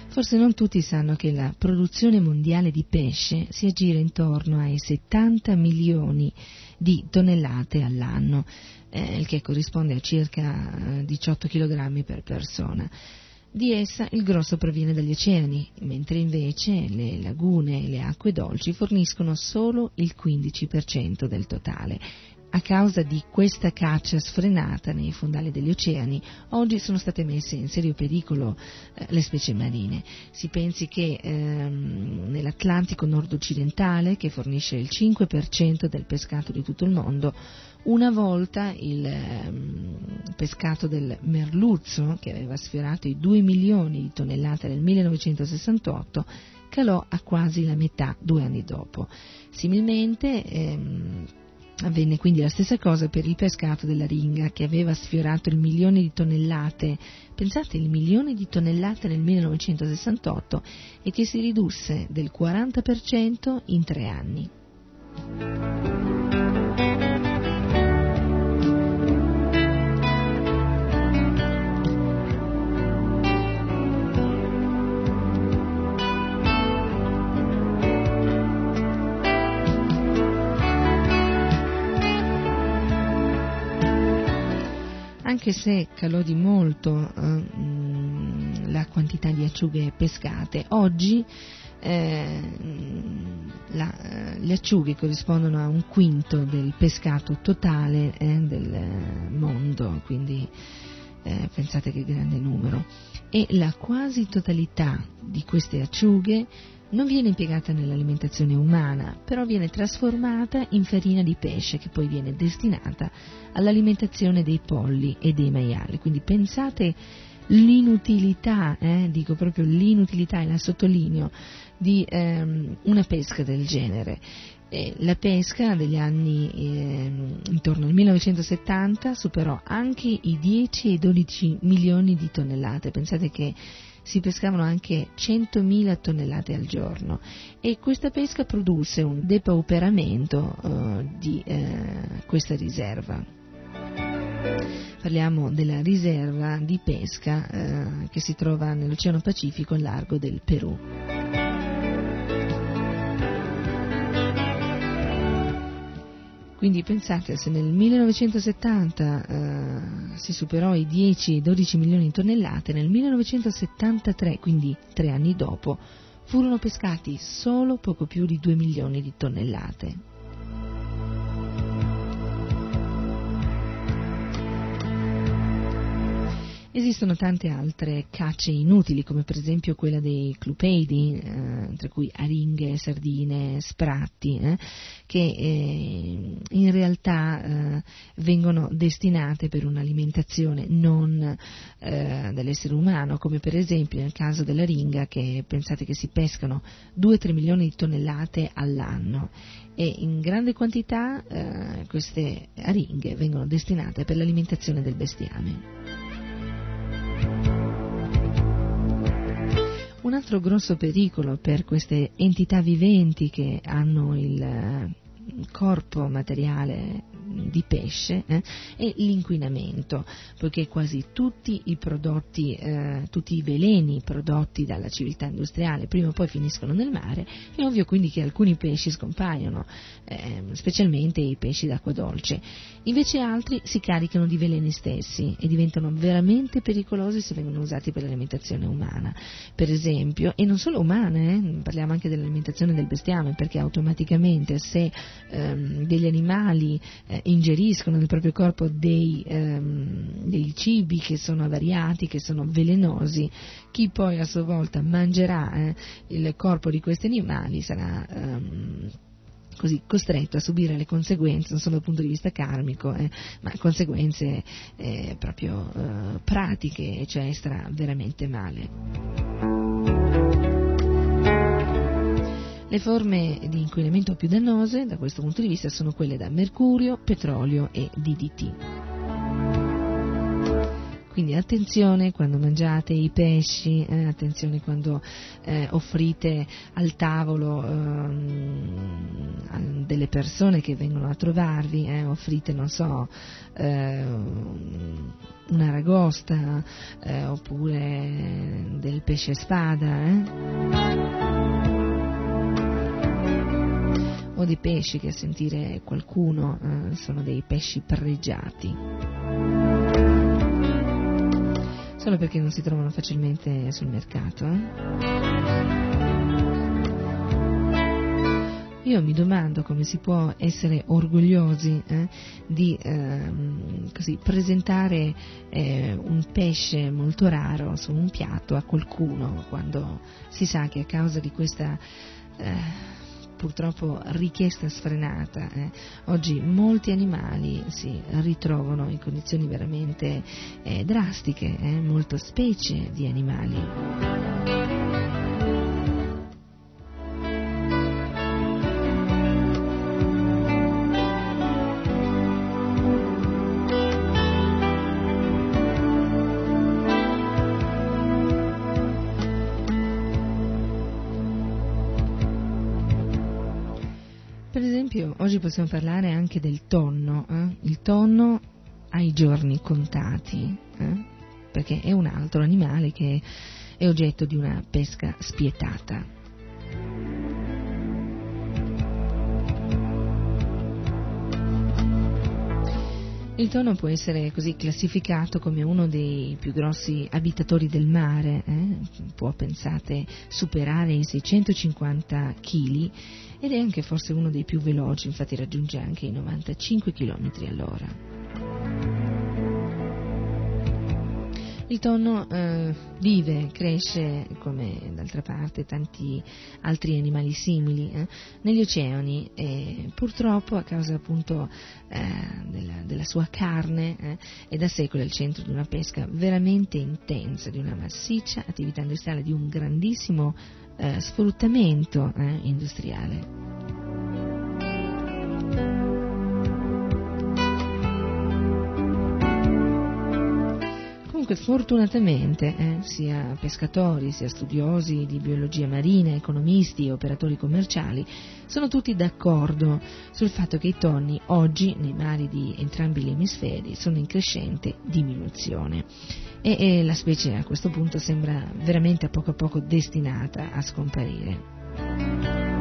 Forse non tutti sanno che la produzione mondiale di pesce si aggira intorno ai 70 milioni di tonnellate all'anno, eh, il che corrisponde a circa 18 kg per persona. Di essa il grosso proviene dagli oceani, mentre invece le lagune e le acque dolci forniscono solo il 15% del totale a causa di questa caccia sfrenata nei fondali degli oceani, oggi sono state messe in serio pericolo eh, le specie marine. Si pensi che ehm, nell'Atlantico nord-occidentale, che fornisce il 5% del pescato di tutto il mondo, una volta il ehm, pescato del merluzzo, che aveva sfiorato i 2 milioni di tonnellate nel 1968, calò a quasi la metà due anni dopo. Similmente, ehm, Avvenne quindi la stessa cosa per il pescato della ringa che aveva sfiorato il milione di tonnellate, pensate il milione di tonnellate nel 1968 e che si ridusse del 40% in tre anni. Anche se calò di molto eh, la quantità di acciughe pescate, oggi eh, la, le acciughe corrispondono a un quinto del pescato totale eh, del mondo, quindi eh, pensate che grande numero. E la quasi totalità di queste acciughe non viene impiegata nell'alimentazione umana, però viene trasformata in farina di pesce che poi viene destinata all'alimentazione dei polli e dei maiali. Quindi pensate l'inutilità, eh, dico proprio l'inutilità e la sottolineo, di ehm, una pesca del genere. Eh, la pesca degli anni eh, intorno al 1970 superò anche i 10 e i 12 milioni di tonnellate. Pensate che si pescavano anche 100.000 tonnellate al giorno e questa pesca produsse un depauperamento eh, di eh, questa riserva. Parliamo della riserva di pesca eh, che si trova nell'Oceano Pacifico al largo del Perù. Quindi pensate, se nel 1970 eh, si superò i 10-12 milioni di tonnellate, nel 1973, quindi tre anni dopo, furono pescati solo poco più di 2 milioni di tonnellate. Esistono tante altre cacce inutili, come per esempio quella dei clupeidi, eh, tra cui aringhe, sardine, spratti, eh, che eh, in realtà eh, vengono destinate per un'alimentazione non eh, dell'essere umano, come per esempio nel caso della ringa, che pensate che si pescano 2-3 milioni di tonnellate all'anno e in grande quantità eh, queste aringhe vengono destinate per l'alimentazione del bestiame. Un altro grosso pericolo per queste entità viventi che hanno il eh, corpo materiale di pesce eh, è l'inquinamento, poiché quasi tutti i prodotti, eh, tutti i veleni prodotti dalla civiltà industriale prima o poi finiscono nel mare, è ovvio quindi che alcuni pesci scompaiono, eh, specialmente i pesci d'acqua dolce. Invece altri si caricano di veleni stessi e diventano veramente pericolosi se vengono usati per l'alimentazione umana. Per esempio, e non solo umana, eh, parliamo anche dell'alimentazione del bestiame, perché automaticamente se ehm, degli animali eh, ingeriscono nel proprio corpo dei, ehm, dei, cibi che sono avariati, che sono velenosi, chi poi a sua volta mangerà eh, il corpo di questi animali sarà ehm, così costretto a subire le conseguenze non solo dal punto di vista karmico, eh, ma conseguenze eh, proprio eh, pratiche, cioè starà veramente male. Le forme di inquinamento più dannose da questo punto di vista sono quelle da mercurio, petrolio e DDT. Quindi attenzione quando mangiate i pesci, eh, attenzione quando eh, offrite al tavolo ehm, delle persone che vengono a trovarvi, eh, offrite, non so, eh, un'aragosta eh, oppure del pesce spada. Eh o dei pesci che a sentire qualcuno eh, sono dei pesci pregiati. Solo perché non si trovano facilmente sul mercato. Eh? Io mi domando come si può essere orgogliosi eh, di ehm, così, presentare eh, un pesce molto raro su un piatto a qualcuno quando si sa che a causa di questa eh, purtroppo richiesta sfrenata. Eh. Oggi molti animali si ritrovano in condizioni veramente eh, drastiche, eh, molte specie di animali. Possiamo parlare anche del tonno. Eh? Il tonno ha i giorni contati, eh? perché è un altro animale che è oggetto di una pesca spietata. Il tonno può essere così classificato come uno dei più grossi abitatori del mare, eh? può pensate superare i 650 kg ed è anche forse uno dei più veloci, infatti raggiunge anche i 95 km all'ora. Il tonno eh, vive, cresce, come d'altra parte tanti altri animali simili, eh, negli oceani e purtroppo a causa appunto eh, della, della, sua carne eh, è da secoli al centro di una pesca veramente intensa, di una massiccia attività industriale, di un grandissimo eh, sfruttamento eh, industriale. Comunque fortunatamente eh, sia pescatori, sia studiosi di biologia marina, economisti e operatori commerciali sono tutti d'accordo sul fatto che i tonni oggi nei mari di entrambi gli emisferi sono in crescente diminuzione e, e la specie a questo punto sembra veramente a poco a poco destinata a scomparire.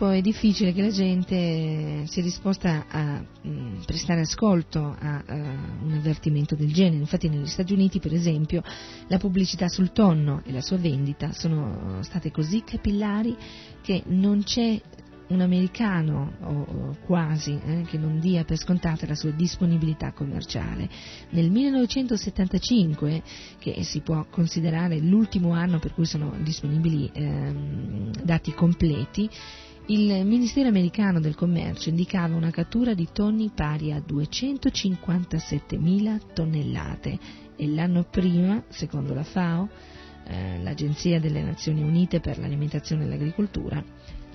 Purtroppo è difficile che la gente sia disposta a mh, mm, prestare ascolto a, a, un avvertimento del genere. Infatti negli Stati Uniti, per esempio, la pubblicità sul tonno e la sua vendita sono state così capillari che non c'è un americano, o, quasi, eh, che non dia per scontata la sua disponibilità commerciale. Nel 1975, che si può considerare l'ultimo anno per cui sono disponibili ehm, dati completi, il Ministero americano del commercio indicava una cattura di tonni pari a 257.000 tonnellate e l'anno prima, secondo la FAO, eh, l'Agenzia delle Nazioni Unite per l'alimentazione e l'agricoltura,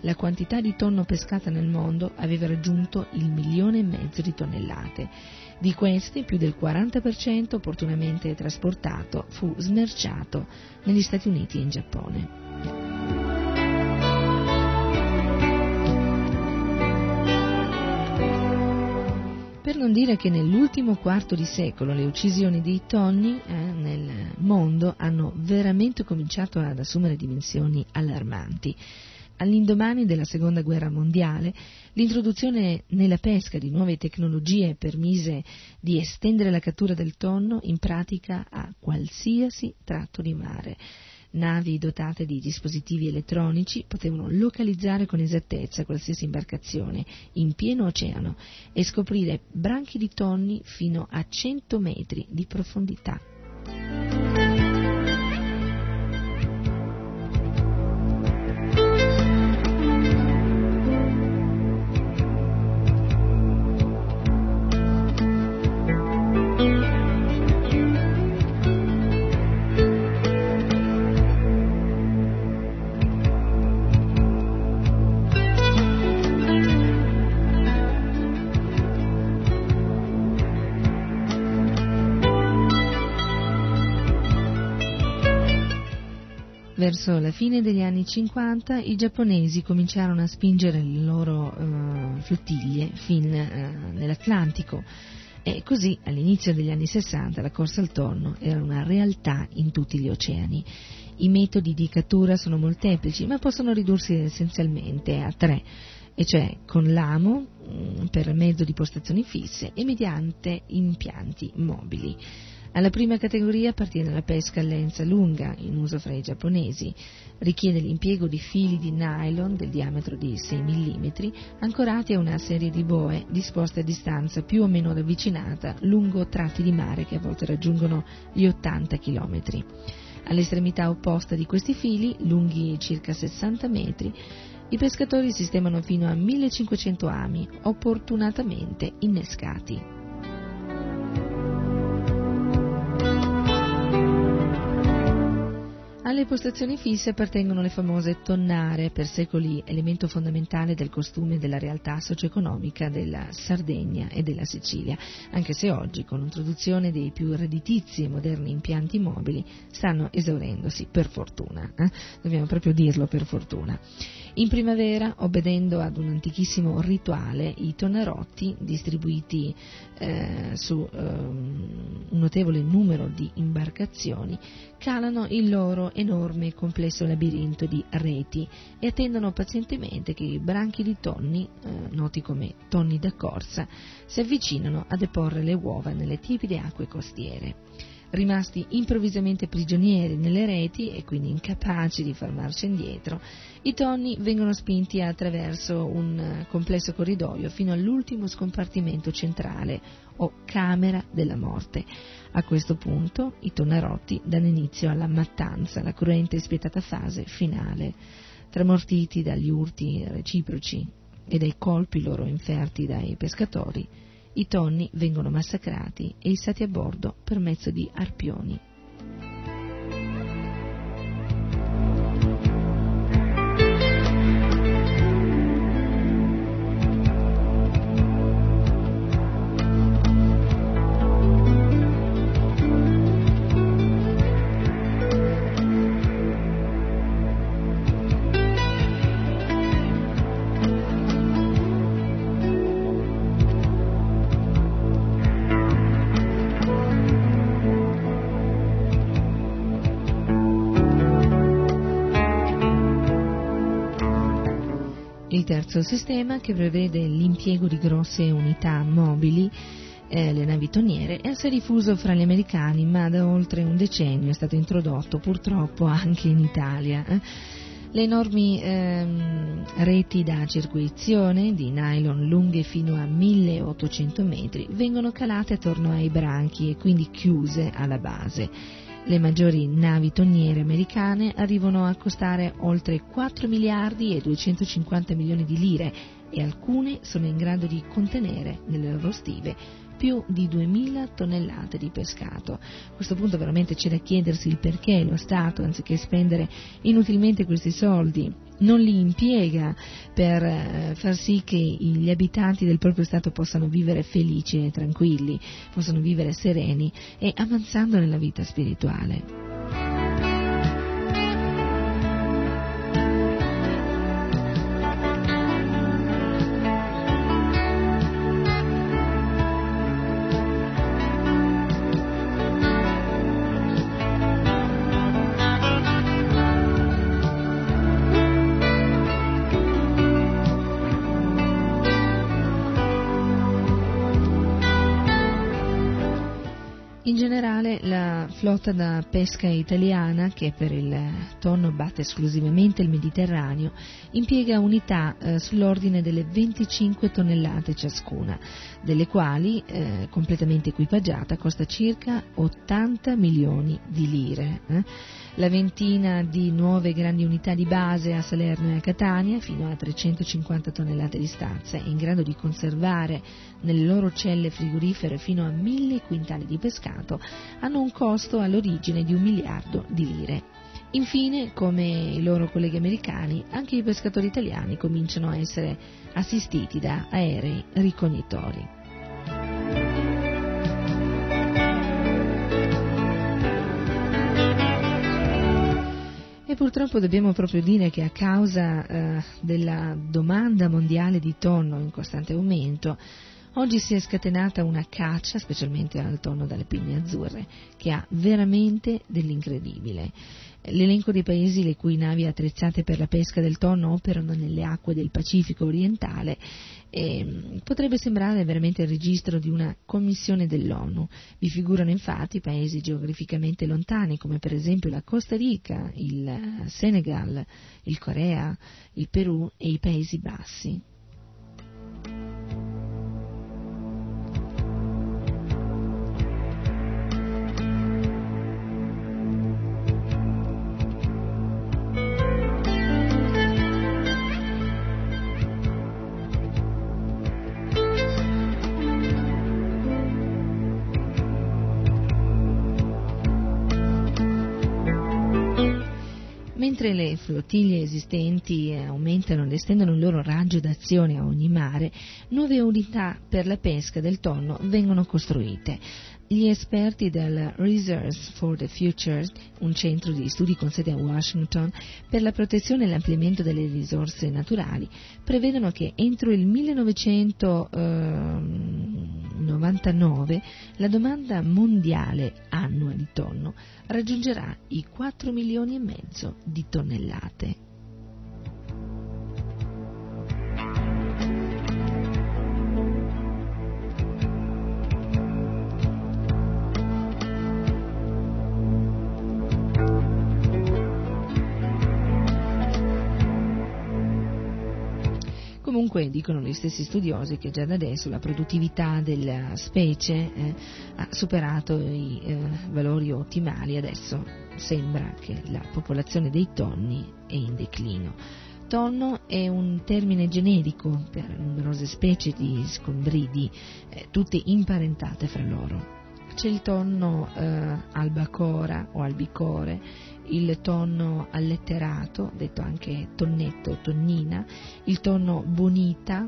la quantità di tonno pescata nel mondo aveva raggiunto il milione e mezzo di tonnellate. Di questi, più del 40% opportunamente trasportato fu smerciato negli Stati Uniti e in Giappone. Per non dire che nell'ultimo quarto di secolo le uccisioni dei tonni eh, nel mondo hanno veramente cominciato ad assumere dimensioni allarmanti. All'indomani della Seconda Guerra Mondiale, l'introduzione nella pesca di nuove tecnologie permise di estendere la cattura del tonno in pratica a qualsiasi tratto di mare. Navi dotate di dispositivi elettronici potevano localizzare con esattezza qualsiasi imbarcazione in pieno oceano e scoprire branchi di tonni fino a 100 metri di profondità. Verso la fine degli anni 50 i giapponesi cominciarono a spingere le loro eh, flottiglie fin eh, nell'Atlantico e così all'inizio degli anni 60 la corsa al tonno era una realtà in tutti gli oceani. I metodi di cattura sono molteplici ma possono ridursi essenzialmente a tre e cioè con l'amo mm, per mezzo di postazioni fisse e mediante impianti mobili. Alla prima categoria appartiene la pesca a lenza lunga, in uso fra i giapponesi. Richiede l'impiego di fili di nylon del diametro di 6 mm, ancorati a una serie di boe disposte a distanza più o meno ravvicinata lungo tratti di mare che a volte raggiungono gli 80 km. All'estremità opposta di questi fili, lunghi circa 60 metri, i pescatori sistemano fino a 1500 ami, opportunatamente innescati. Alle postazioni fisse appartengono le famose tonnare, per secoli elemento fondamentale del costume della realtà socio-economica della Sardegna e della Sicilia, anche se oggi, con l'introduzione dei più redditizi e moderni impianti mobili, stanno esaurendosi, per fortuna. Eh? Dobbiamo proprio dirlo per fortuna. In primavera, obbedendo ad un antichissimo rituale, i tonnerotti, distribuiti eh, su eh, un notevole numero di imbarcazioni, calano il loro enorme e complesso labirinto di reti e attendono pazientemente che i branchi di tonni, eh, noti come tonni da corsa, si avvicinano a deporre le uova nelle tiepide acque costiere rimasti improvvisamente prigionieri nelle reti e quindi incapaci di far marcia indietro, i tonni vengono spinti attraverso un complesso corridoio fino all'ultimo scompartimento centrale o camera della morte. A questo punto i tonnerotti danno inizio alla mattanza, la cruenta e spietata fase finale. Tramortiti dagli urti reciproci e dai colpi loro inferti dai pescatori, i tonni vengono massacrati e issati a bordo per mezzo di arpioni. Terzo sistema che prevede l'impiego di grosse unità mobili eh, le navi tonniere è assai diffuso fra gli americani, ma da oltre un decennio è stato introdotto purtroppo anche in Italia. Eh. Le enormi ehm, reti da circuizione di nylon lunghe fino a 1800 metri vengono calate attorno ai branchi e quindi chiuse alla base le maggiori navi tonniere americane arrivano a costare oltre 4 miliardi e 250 milioni di lire e alcune sono in grado di contenere nelle loro stive più di 2000 tonnellate di pescato. A questo punto veramente c'è da chiedersi il perché lo Stato, anziché spendere inutilmente questi soldi, non li impiega per eh, far sì che gli abitanti del proprio Stato possano vivere felici e tranquilli, possano vivere sereni e avanzando nella vita spirituale. Flotta da pesca italiana, che per il tonno batte esclusivamente il Mediterraneo, impiega unità eh, sull'ordine delle 25 tonnellate ciascuna, delle quali, eh, completamente equipaggiata, costa circa 80 milioni di lire. Eh? La ventina di nuove grandi unità di base a Salerno e a Catania, fino a 350 tonnellate di stazza, in grado di conservare nelle loro celle frigorifere fino a 1000 quintali di pescato, hanno un costo all'origine di un miliardo di lire. Infine, come i loro colleghi americani, anche i pescatori italiani cominciano a essere assistiti da aerei ricognitori. E purtroppo dobbiamo proprio dire che a causa eh, della domanda mondiale di tonno in costante aumento, oggi si è scatenata una caccia, specialmente al tonno dalle pinne azzurre, che ha veramente dell'incredibile. L'elenco dei paesi le cui navi attrezzate per la pesca del tonno operano nelle acque del Pacifico orientale eh, potrebbe sembrare veramente il registro di una commissione dell'ONU. Vi figurano infatti paesi geograficamente lontani come per esempio la Costa Rica, il Senegal, il Corea, il Perù e i Paesi Bassi. Flottiglie esistenti aumentano ed estendono il loro raggio d'azione a ogni mare, nuove unità per la pesca del tonno vengono costruite. Gli esperti del Reserves for the Future, un centro di studi con sede a Washington per la protezione e l'ampliamento delle risorse naturali, prevedono che entro il 1999 la domanda mondiale annua di tonno raggiungerà i 4 milioni e mezzo di tonnellate. Comunque dicono gli stessi studiosi che già da adesso la produttività della specie eh, ha superato i eh, valori ottimali, adesso sembra che la popolazione dei tonni è in declino. Tonno è un termine generico per numerose specie di sconbridi, eh, tutte imparentate fra loro. C'è il tonno eh, albacora o albicore, il tonno alletterato, detto anche tonnetto o tonnina, il tonno bonita,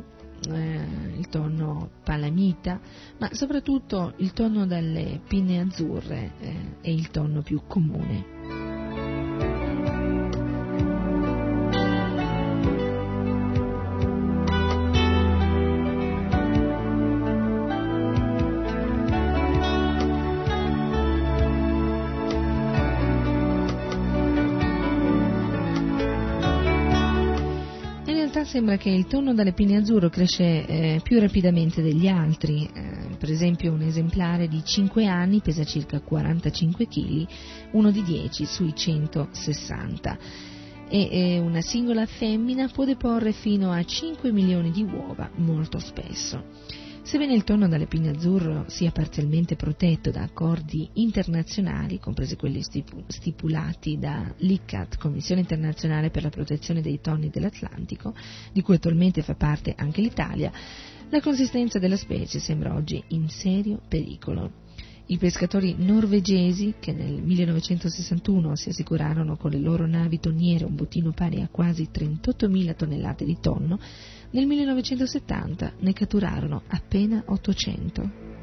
eh, il tonno palamita, ma soprattutto il tonno dalle pinne azzurre eh, è il tonno più comune. Sembra che il tonno dalle pinne azzurro cresce eh, più rapidamente degli altri, eh, per esempio un esemplare di 5 anni pesa circa 45 kg, uno di 10 sui 160 e eh, una singola femmina può deporre fino a 5 milioni di uova molto spesso. Sebbene il tonno dalle pinne azzurro sia parzialmente protetto da accordi internazionali, compresi quelli stipulati da l'ICCAT, Commissione internazionale per la protezione dei tonni dell'Atlantico, di cui attualmente fa parte anche l'Italia, la consistenza della specie sembra oggi in serio pericolo. I pescatori norvegesi, che nel 1961 si assicurarono con le loro navi tonniere un bottino pari a quasi 38.000 tonnellate di tonno, nel 1970 ne catturarono appena 800.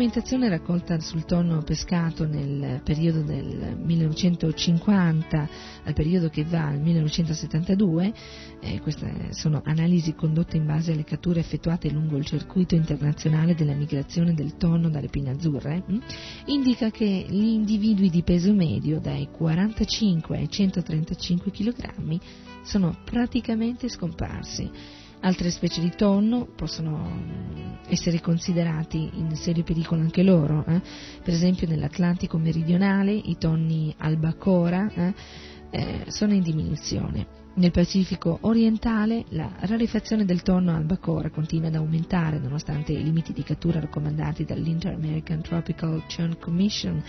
Documentazione raccolta sul tonno pescato nel periodo del 1950 al periodo che va al 1972, eh, queste sono analisi condotte in base alle catture effettuate lungo il circuito internazionale della migrazione del tonno dalle pinne azzurre, hm, indica che gli individui di peso medio dai 45 ai 135 kg sono praticamente scomparsi Altre specie di tonno possono mm, essere considerati in serio pericolo anche loro, eh? per esempio nell'Atlantico meridionale i tonni albacora eh, eh, sono in diminuzione. Nel Pacifico orientale la rarefazione del tonno albacora continua ad aumentare nonostante i limiti di cattura raccomandati dall'Inter-American Tropical Churn Commission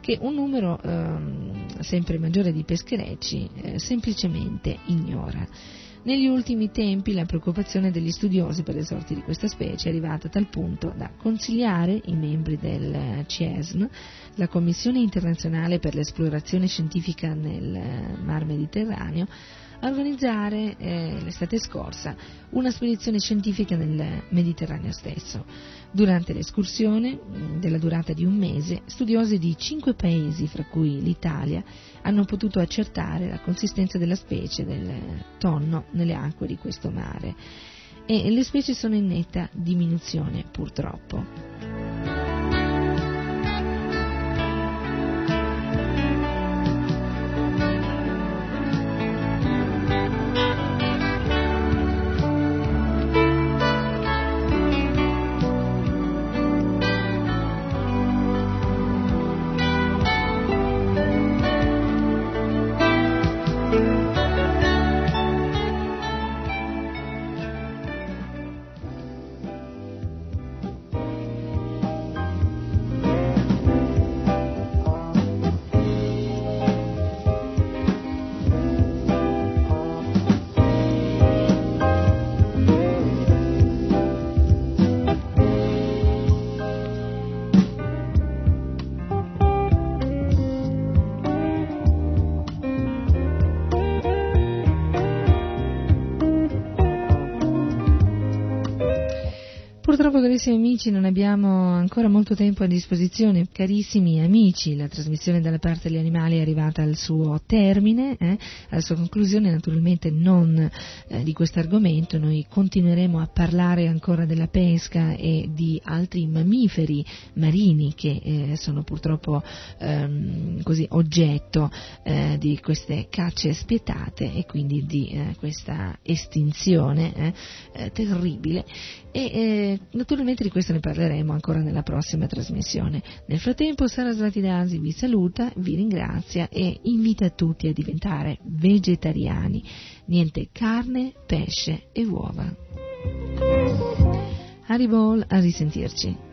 che un numero ehm, sempre maggiore di pescherecci eh, semplicemente ignora. Negli ultimi tempi la preoccupazione degli studiosi per le sorti di questa specie è arrivata a tal punto da consigliare i membri del CIESM, la Commissione internazionale per l'esplorazione scientifica nel Mar Mediterraneo, a organizzare eh, l'estate scorsa una spedizione scientifica nel Mediterraneo stesso. Durante l'escursione, della durata di un mese, studiosi di cinque paesi, fra cui l'Italia, hanno potuto accertare la consistenza della specie del tonno nelle acque di questo mare. E le specie sono in netta diminuzione, purtroppo. Carissimi amici, non abbiamo ancora molto tempo a disposizione. Carissimi amici, la trasmissione dalla parte degli animali è arrivata al suo termine, eh, alla sua conclusione, naturalmente non eh, di questo argomento. Noi continueremo a parlare ancora della pesca e di altri mammiferi marini che eh, sono purtroppo ehm, così oggetto eh, di queste cacce spietate e quindi di eh, questa estinzione eh, terribile. E, naturalmente di questo ne parleremo ancora nella prossima trasmissione. Nel frattempo Sara Svatidasi vi saluta, vi ringrazia e invita tutti a diventare vegetariani. Niente carne, pesce e uova. Haribol, a risentirci.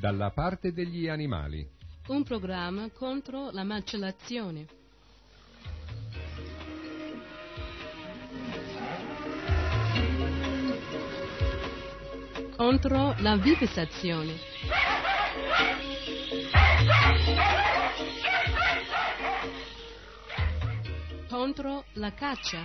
Dalla parte degli animali. Un programma contro la macellazione. Contro la vivisazione. Contro la caccia.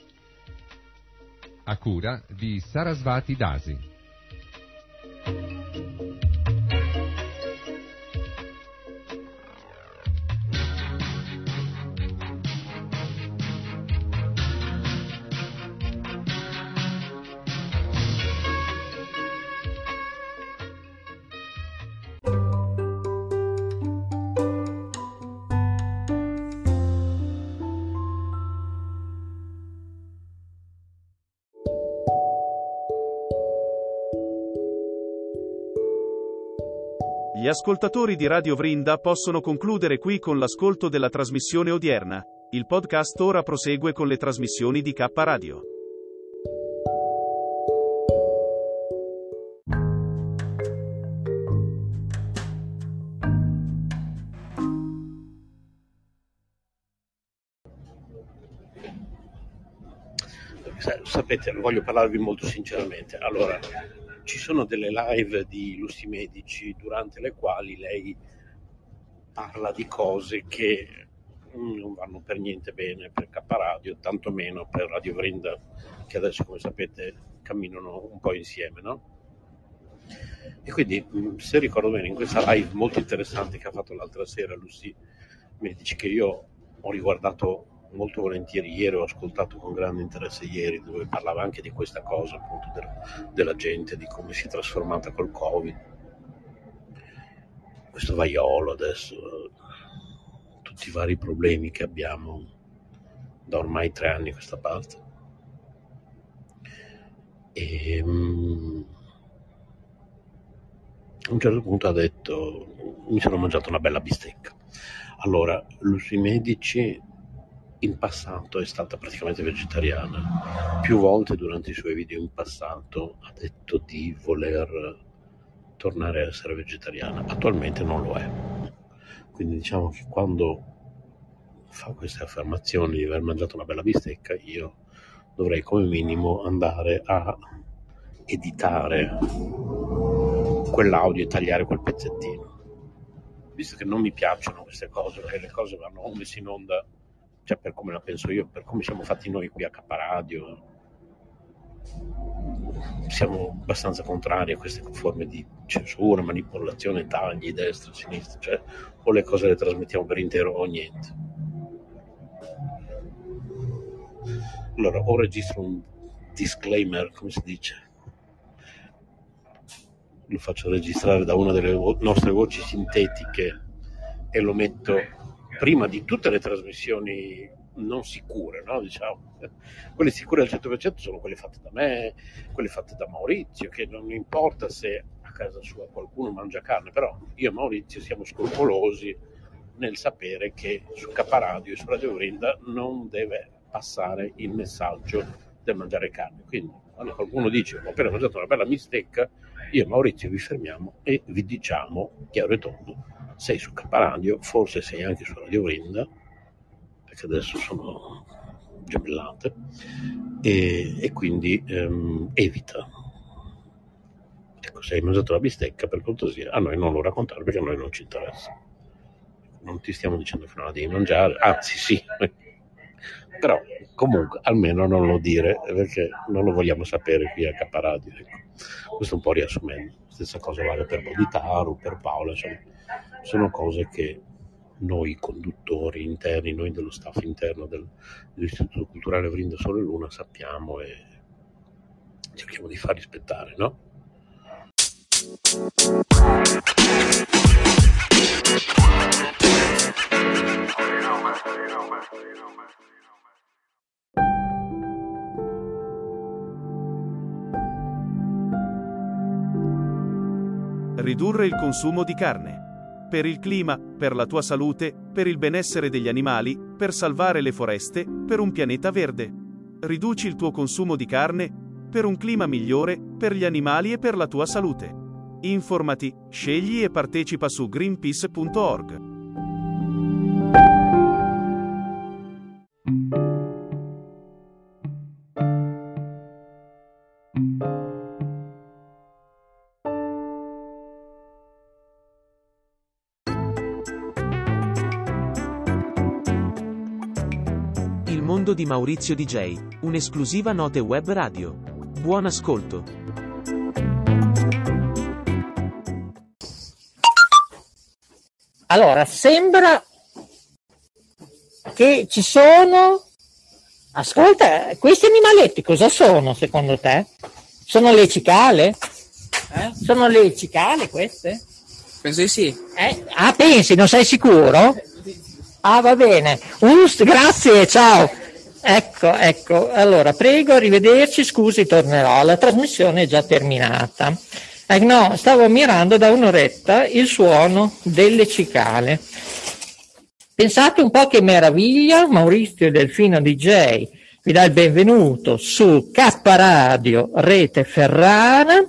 a cura di Sarasvati Dasi. Ascoltatori di Radio Vrinda possono concludere qui con l'ascolto della trasmissione odierna. Il podcast ora prosegue con le trasmissioni di K Radio. Sapete, voglio parlarvi molto sinceramente. Allora, ci sono delle live di illustri medici durante le quali lei parla di cose che non vanno per niente bene per K Radio, tantomeno per Radio Vrinda, che adesso come sapete camminano un po' insieme, no? E quindi, mh, se ricordo bene, in questa live molto interessante che ha fatto l'altra sera Lucy Medici, che io ho riguardato molto volentieri ieri, ho ascoltato con grande interesse ieri, dove parlava anche di questa cosa, appunto, del- della gente, di come si è trasformata col Covid. Questo vaiolo adesso, tutti i vari problemi che abbiamo da ormai tre anni a questa parte. E, mm, a un certo punto ha detto, mi sono mangiato una bella bistecca. Allora, Lucy Medici in passato è stata praticamente vegetariana. Più volte durante i suoi video in passato ha detto di voler tornare a essere vegetariana. Attualmente non lo è. Quindi diciamo che quando fa queste affermazioni di aver mangiato una bella bistecca, io dovrei come minimo andare a editare quell'audio e tagliare quel pezzettino. Visto che non mi piacciono queste cose, perché le cose vanno messe in onda, cioè per come la penso io, per come siamo fatti noi qui a Caparadio, siamo abbastanza contrari a queste forme di censura, manipolazione, tagli, destra, sinistra, cioè o le cose le trasmettiamo per intero o niente. Allora, o registro un disclaimer, come si dice? Lo faccio registrare da una delle vo- nostre voci sintetiche e lo metto prima di tutte le trasmissioni non sicure, no? diciamo. Quelle sicure al 100% sono quelle fatte da me, quelle fatte da Maurizio, che non importa se a casa sua qualcuno mangia carne, però io e Maurizio siamo scrupolosi nel sapere che su Caparadio e su Radio Brinda non deve passare il messaggio del mangiare carne. Quindi quando qualcuno dice ho appena mangiato una bella bistecca, io e Maurizio vi fermiamo e vi diciamo chiaro e tondo, sei su Caparadio, forse sei anche su Radio Brinda, perché adesso sono gemellate, e, e quindi ehm, evita. Ecco, se hai mangiato la bistecca, per cortesia, a noi non lo raccontare perché a noi non ci interessa. Non ti stiamo dicendo che non la devi mangiare, anzi sì, però comunque almeno non lo dire perché non lo vogliamo sapere qui a Caparadio. Ecco. Questo un po' riassumendo. Stessa cosa vale per Boditaru, per Paola, insomma, sono cose che noi conduttori interni, noi dello staff interno del- dell'Istituto Culturale Vrinda Sole Luna sappiamo e cerchiamo di far rispettare, no? Ridurre il consumo di carne. Per il clima, per la tua salute, per il benessere degli animali, per salvare le foreste, per un pianeta verde. Riduci il tuo consumo di carne, per un clima migliore, per gli animali e per la tua salute. Informati, scegli e partecipa su greenpeace.org. mondo di Maurizio DJ, un'esclusiva note web radio. Buon ascolto. Allora, sembra che ci sono... Ascolta, questi animaletti cosa sono secondo te? Sono le cicale? Eh? Sono le cicale queste? Penso di sì. Eh? Ah, pensi, non sei sicuro? Ah, va bene. Ust, grazie, ciao. Ecco, ecco. Allora, prego, arrivederci, scusi, tornerò. La trasmissione è già terminata. Eh, no, stavo ammirando da un'oretta il suono delle cicale. Pensate un po' che meraviglia, Maurizio Delfino DJ vi dà il benvenuto su K Radio Rete Ferrara.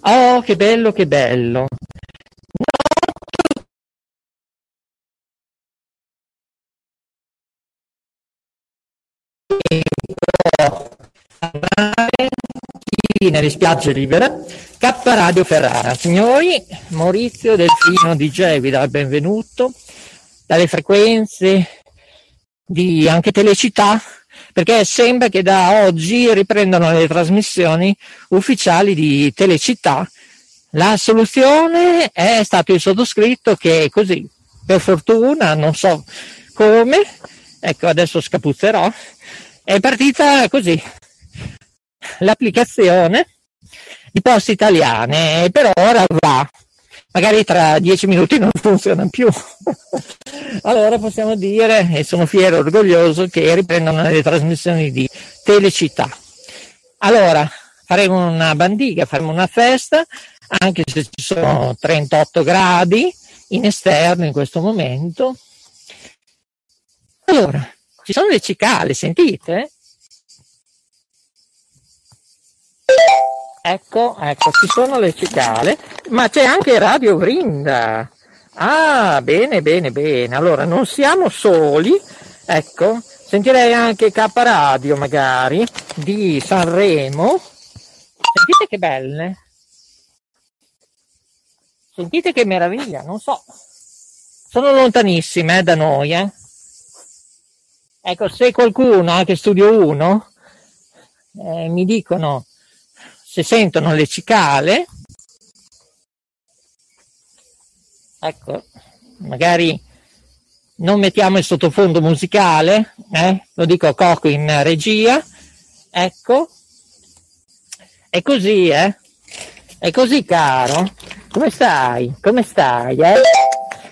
Oh, che bello, che bello. Nelle spiagge libere, K Radio Ferrara. Signori, Maurizio Delfino DJ vi dà il benvenuto. Dalle frequenze di anche Telecittà, perché sembra che da oggi riprendono le trasmissioni ufficiali di Telecittà La soluzione è stato il sottoscritto che così, per fortuna, non so come, ecco adesso scapuzzerò, è partita così l'applicazione di poste italiane per ora va. Magari tra dieci minuti non funziona più. allora possiamo dire, e sono fiero e orgoglioso, che riprendono le trasmissioni di Telecittà. Allora, faremo una bandiga, faremo una festa, anche se ci sono 38 gradi in esterno in questo momento. Allora, ci sono le cicale, sentite? Ecco, ecco, ci sono le cicale, ma c'è anche Radio Vrinda. Ah, bene, bene, bene. Allora, non siamo soli, ecco, sentirei anche K Radio magari di Sanremo. Sentite che belle. Sentite che meraviglia, non so. Sono lontanissime eh, da noi, eh. Ecco, se qualcuno, anche Studio 1, eh, mi dicono se sentono le cicale, ecco, magari non mettiamo il sottofondo musicale, eh? lo dico a Coco in regia, ecco, è così, eh? È così, caro. Come stai? Come stai, eh?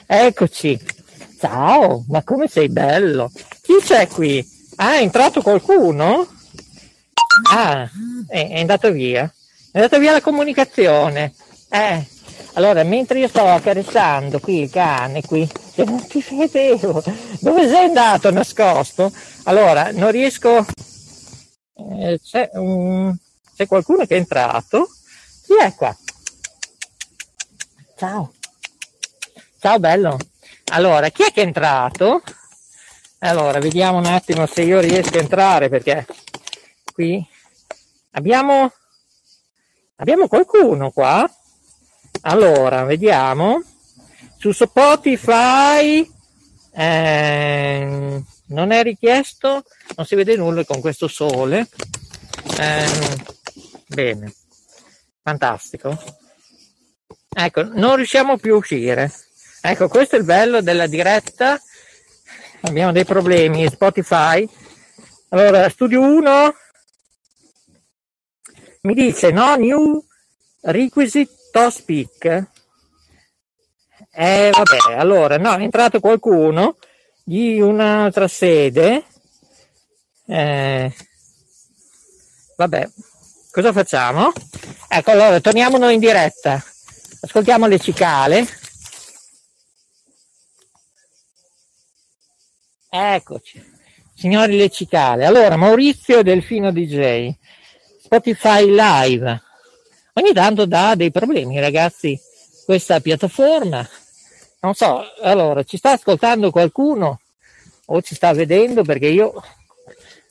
Eccoci. Ciao, ma come sei bello. Chi c'è qui? Ah, è entrato qualcuno? Ah, è, è andato via. È andata via la comunicazione. Eh, allora, mentre io sto accarezzando qui il cane, qui, non ti vedevo, dove sei andato nascosto? Allora, non riesco... Eh, c'è, un... c'è qualcuno che è entrato? Chi è qua? Ciao. Ciao bello. Allora, chi è che è entrato? Allora, vediamo un attimo se io riesco a entrare perché qui abbiamo Abbiamo qualcuno qua? Allora, vediamo. Su Spotify eh, non è richiesto, non si vede nulla con questo sole. Eh, bene, fantastico. Ecco, non riusciamo più a uscire. Ecco, questo è il bello della diretta. Abbiamo dei problemi, Spotify. Allora, studio 1 mi dice no new requisite to speak eh vabbè allora no è entrato qualcuno di un'altra sede. Eh, vabbè cosa facciamo? Ecco allora torniamo noi in diretta. Ascoltiamo le cicale. Eccoci. Signori le cicale. Allora Maurizio Delfino DJ Spotify Live. Ogni tanto dà dei problemi, ragazzi, questa piattaforma. Non so, allora, ci sta ascoltando qualcuno o ci sta vedendo perché io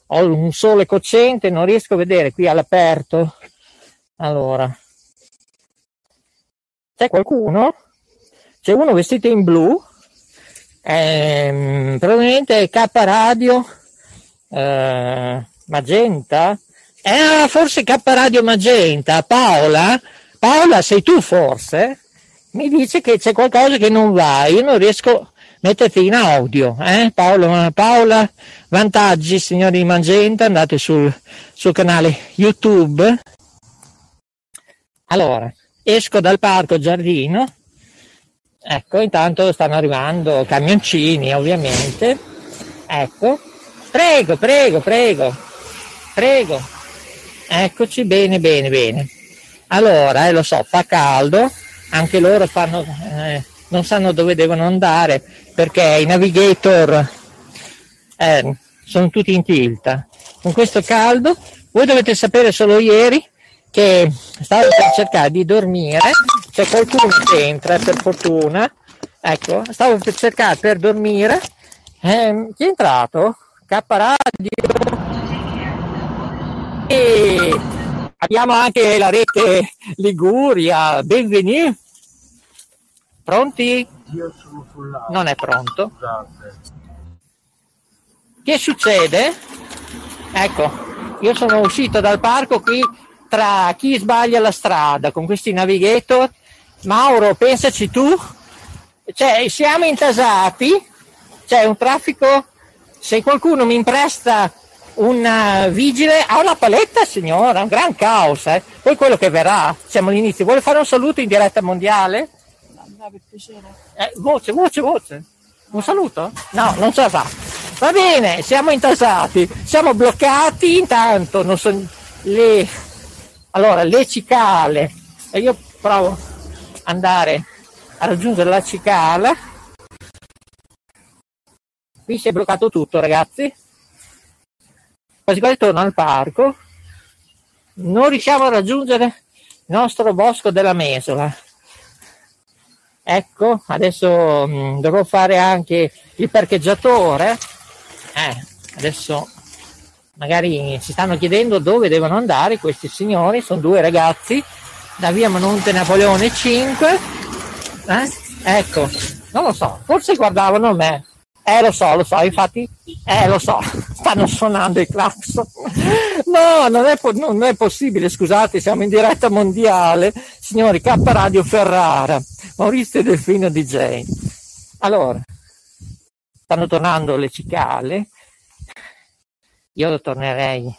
ho un sole cocente, non riesco a vedere qui all'aperto. Allora, c'è qualcuno? C'è uno vestito in blu, ehm, probabilmente K Radio eh, Magenta, eh, forse K Radio Magenta, Paola, Paola sei tu forse? Mi dice che c'è qualcosa che non va, io non riesco a metterti in audio, eh? Paolo, Paola, vantaggi signori di Magenta, andate sul suo canale YouTube. Allora, esco dal parco giardino, ecco, intanto stanno arrivando camioncini ovviamente, ecco, prego, prego, prego, prego. Eccoci, bene, bene, bene. Allora, eh, lo so, fa caldo, anche loro fanno, eh, non sanno dove devono andare perché i navigator eh, sono tutti in tilt. Con questo caldo, voi dovete sapere solo ieri che stavo per cercare di dormire, c'è qualcuno che entra per fortuna, ecco, stavo per cercare per dormire, eh, chi è entrato? K Radio e abbiamo anche la rete Liguria, benvenuti. Pronti? Io sono sull'auto. Non è pronto. Scusate. Che succede? Ecco, io sono uscito dal parco qui tra chi sbaglia la strada con questi navigator. Mauro, pensaci tu. Cioè, siamo intasati, c'è un traffico. Se qualcuno mi impresta un vigile, ha una paletta signora, un gran caos. Eh. Poi quello che verrà, siamo all'inizio. Vuole fare un saluto in diretta mondiale? Eh, voce, voce, voce. Un saluto? No, non ce la fa. Va bene, siamo intasati, siamo bloccati intanto, non so, le, allora, le cicale, e io provo ad andare a raggiungere la cicala. Qui si è bloccato tutto, ragazzi. Quasi quasi torno al parco. Non riusciamo a raggiungere il nostro bosco della Mesola. Ecco, adesso mh, dovrò fare anche il parcheggiatore. Eh, adesso magari si stanno chiedendo dove devono andare questi signori, sono due ragazzi da via Monte Napoleone 5. Eh? Ecco, non lo so, forse guardavano me. Eh lo so, lo so, infatti, eh lo so, stanno suonando i clacson. No, non è, po- non è possibile, scusate, siamo in diretta mondiale. Signori, K Radio Ferrara, Maurizio Delfino DJ. Allora, stanno tornando le cicale. Io tornerei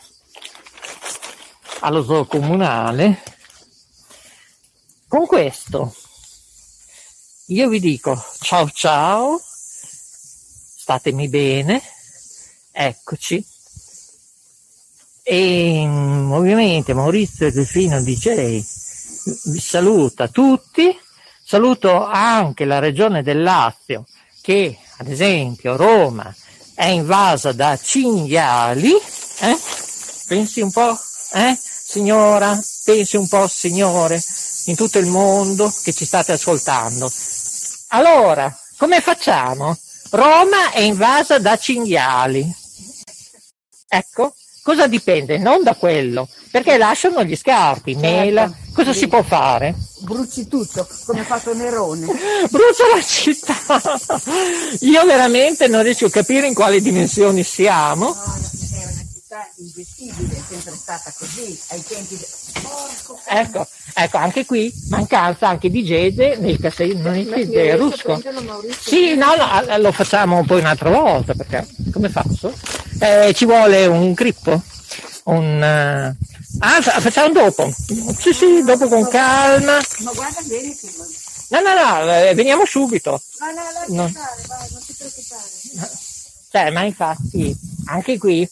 allo zoo comunale. Con questo, io vi dico ciao ciao statemi bene, eccoci. E mm, ovviamente Maurizio Delfino DJ vi saluta tutti, saluto anche la regione del Lazio che ad esempio Roma è invasa da cinghiali, eh? pensi un po', eh? signora, pensi un po' signore, in tutto il mondo che ci state ascoltando. Allora, come facciamo? Roma è invasa da cinghiali. Ecco, cosa dipende? Non da quello, perché lasciano gli scarti, Certo, mela, cosa sì. si può fare? Bruci tutto, come ha fatto Nerone. Brucia la città! Io veramente non riesco a capire in quali dimensioni siamo. È una città ingestibile, è sempre stata così, ai tempi... De... Porco Ecco, ecco, anche qui mancanza anche di Gede nel del riesco a rusco. Sì, no, no, lo facciamo poi un'altra volta, perché come faccio? Eh, ci vuole un crippo, un... eh, Ah, fa- facciamo dopo. Sì, sì, dopo con calma. Ma guarda bene che... No, no, no, eh, veniamo subito. No, no, lascia No. stare, vai, non ti preoccupare. Cioè, ma infatti, anche qui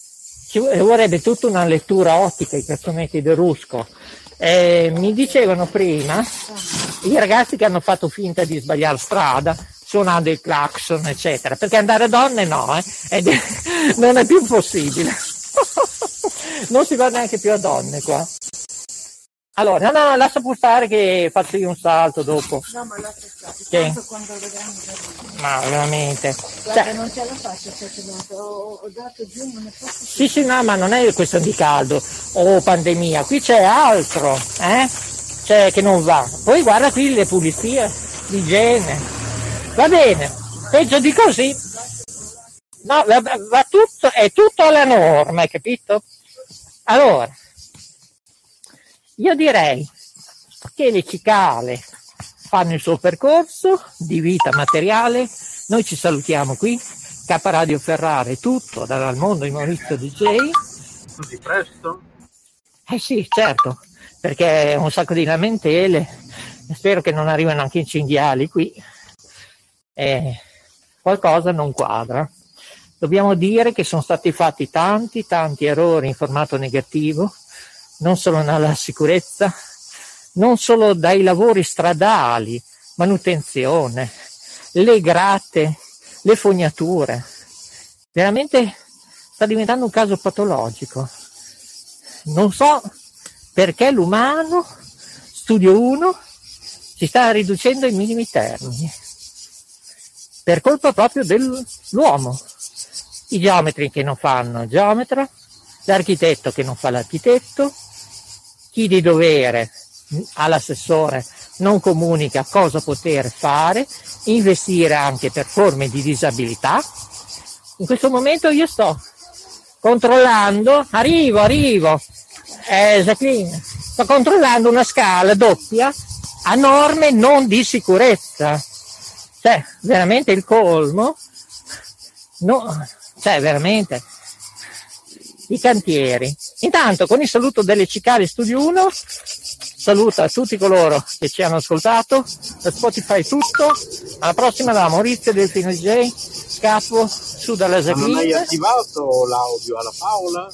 ci vorrebbe tutta una lettura ottica i personaggi del Rusco. Eh, mi dicevano prima i ragazzi che hanno fatto finta di sbagliare strada suonando il clacson, eccetera, perché andare a donne no, eh, ed non è più possibile. non si va neanche più a donne qua. Allora, no, no, lascia pur stare che faccio io un salto dopo. No, ma lascia stare. Tanto quando vedranno Ma veramente. Guarda, Cioè, non ce la faccio volte, ho, ho dato giù, non ne posso Sì, sì, no, ma non è questione di caldo o pandemia, qui c'è altro, eh? Cioè, che non va. Poi guarda qui le pulizie, l'igiene. Va bene, peggio di così. No, va, va tutto, è tutto alla norma, hai capito? Allora, io direi che le cicale fanno il suo percorso di vita materiale, noi ci salutiamo qui, K Radio Ferrara è tutto dal mondo di Maurizio DJ. Così presto? Eh sì, certo, perché un sacco di lamentele, spero che non arrivino anche i cinghiali qui. Eh, qualcosa non quadra. Dobbiamo dire che sono stati fatti tanti, tanti errori in formato negativo, non solo nella sicurezza, non solo dai lavori stradali, manutenzione, le grate, le fognature. Veramente sta diventando un caso patologico. Non so perché l'umano, studio 1, si sta riducendo ai minimi termini. Per colpa proprio dell'uomo. I geometri che non fanno geometra, l'architetto che non fa l'architetto, chi di dovere all'assessore non comunica cosa poter fare, investire anche per forme di disabilità. In questo momento io sto controllando, arrivo, arrivo, eh, sto controllando una scala doppia a norme non di sicurezza. Cioè, veramente il colmo. No, cioè, veramente. I cantieri. Intanto, con il saluto delle Cicale Studio 1, saluto a tutti coloro che ci hanno ascoltato, da Spotify tutto, alla prossima da Maurizio del Fino DJ, capo su dalla Ma non hai attivato l'audio alla Paola?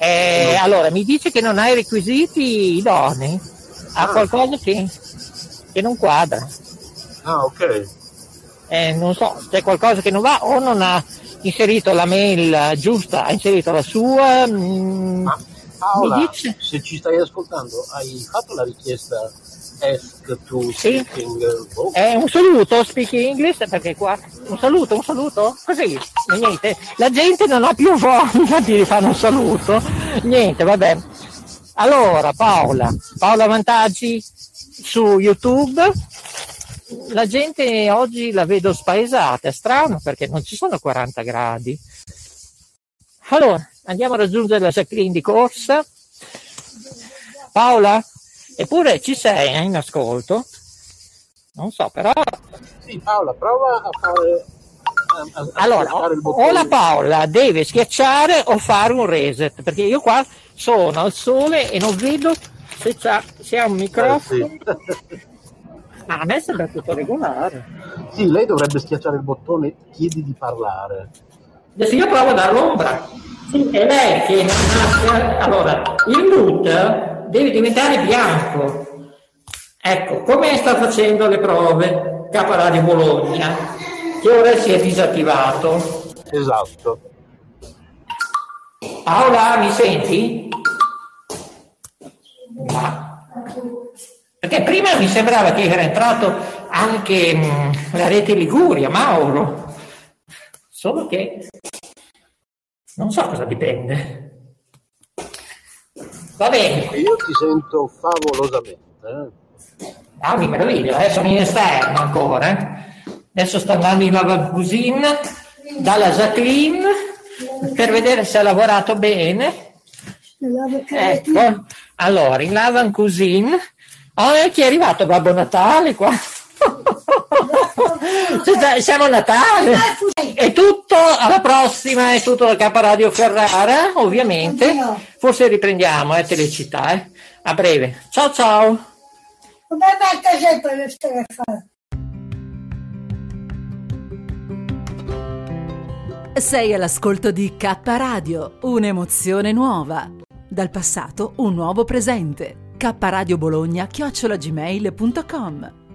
Eh, allora, mi dice che non ha i requisiti idonei, ha Ah. qualcosa che, che non quadra. Ah, ok. Eh, non so, c'è qualcosa che non va o non ha inserito la mail giusta, ha inserito la sua. mm, Paola, mi dice? se ci stai ascoltando, hai fatto la richiesta Ask to Sì. Speaking Eh, un saluto, speak English, perché qua, un saluto, un saluto, così, niente, la gente non ha più voglia di fare un saluto, niente, vabbè. Allora, Paola, Paola Vantaggi su YouTube, la gente oggi la vedo spaesata, è strano perché non ci sono 40 gradi. Allora, andiamo a raggiungere la Jacqueline di corsa. Paola, eppure ci sei eh, in ascolto? Non so, però Sì, Paola, prova a fare. A, a- Allora, o la Paola deve schiacciare o fare un reset, perché io qua sono al sole e non vedo se, c'ha, se ha un microfono. Eh, Ma a me sembra tutto regolare. Sì, lei dovrebbe schiacciare il bottone chiedi di parlare. Adesso io provo dall'ombra. Sì, è lei che non ha... Allora, il mood deve diventare bianco. Ecco, come sta facendo le prove Capa Radio Bologna, che ora si è disattivato. Esatto. Paola, mi senti? Ma- Perché prima mi sembrava che era entrato anche mh, la rete Liguria, Mauro. Solo che non so cosa dipende. Va bene. Io ti sento favolosamente. eh. Ah, mi meraviglia, eh, sono in esterno ancora. eh. Adesso sto andando in lavacusin dalla Jacqueline per vedere se ha lavorato bene. Ecco, allora, in Lavan Cuisine. Oh, chi è arrivato Babbo Natale qua? Cioè, Siamo a Natale. È tutto, alla prossima, è tutto da Capo Radio Ferrara, ovviamente. Forse riprendiamo, eh, Telecittà, eh. A breve. Ciao ciao. Sei all'ascolto di K Radio, un'emozione nuova. Dal passato un nuovo presente. K Radio Bologna chiocciolagmail.com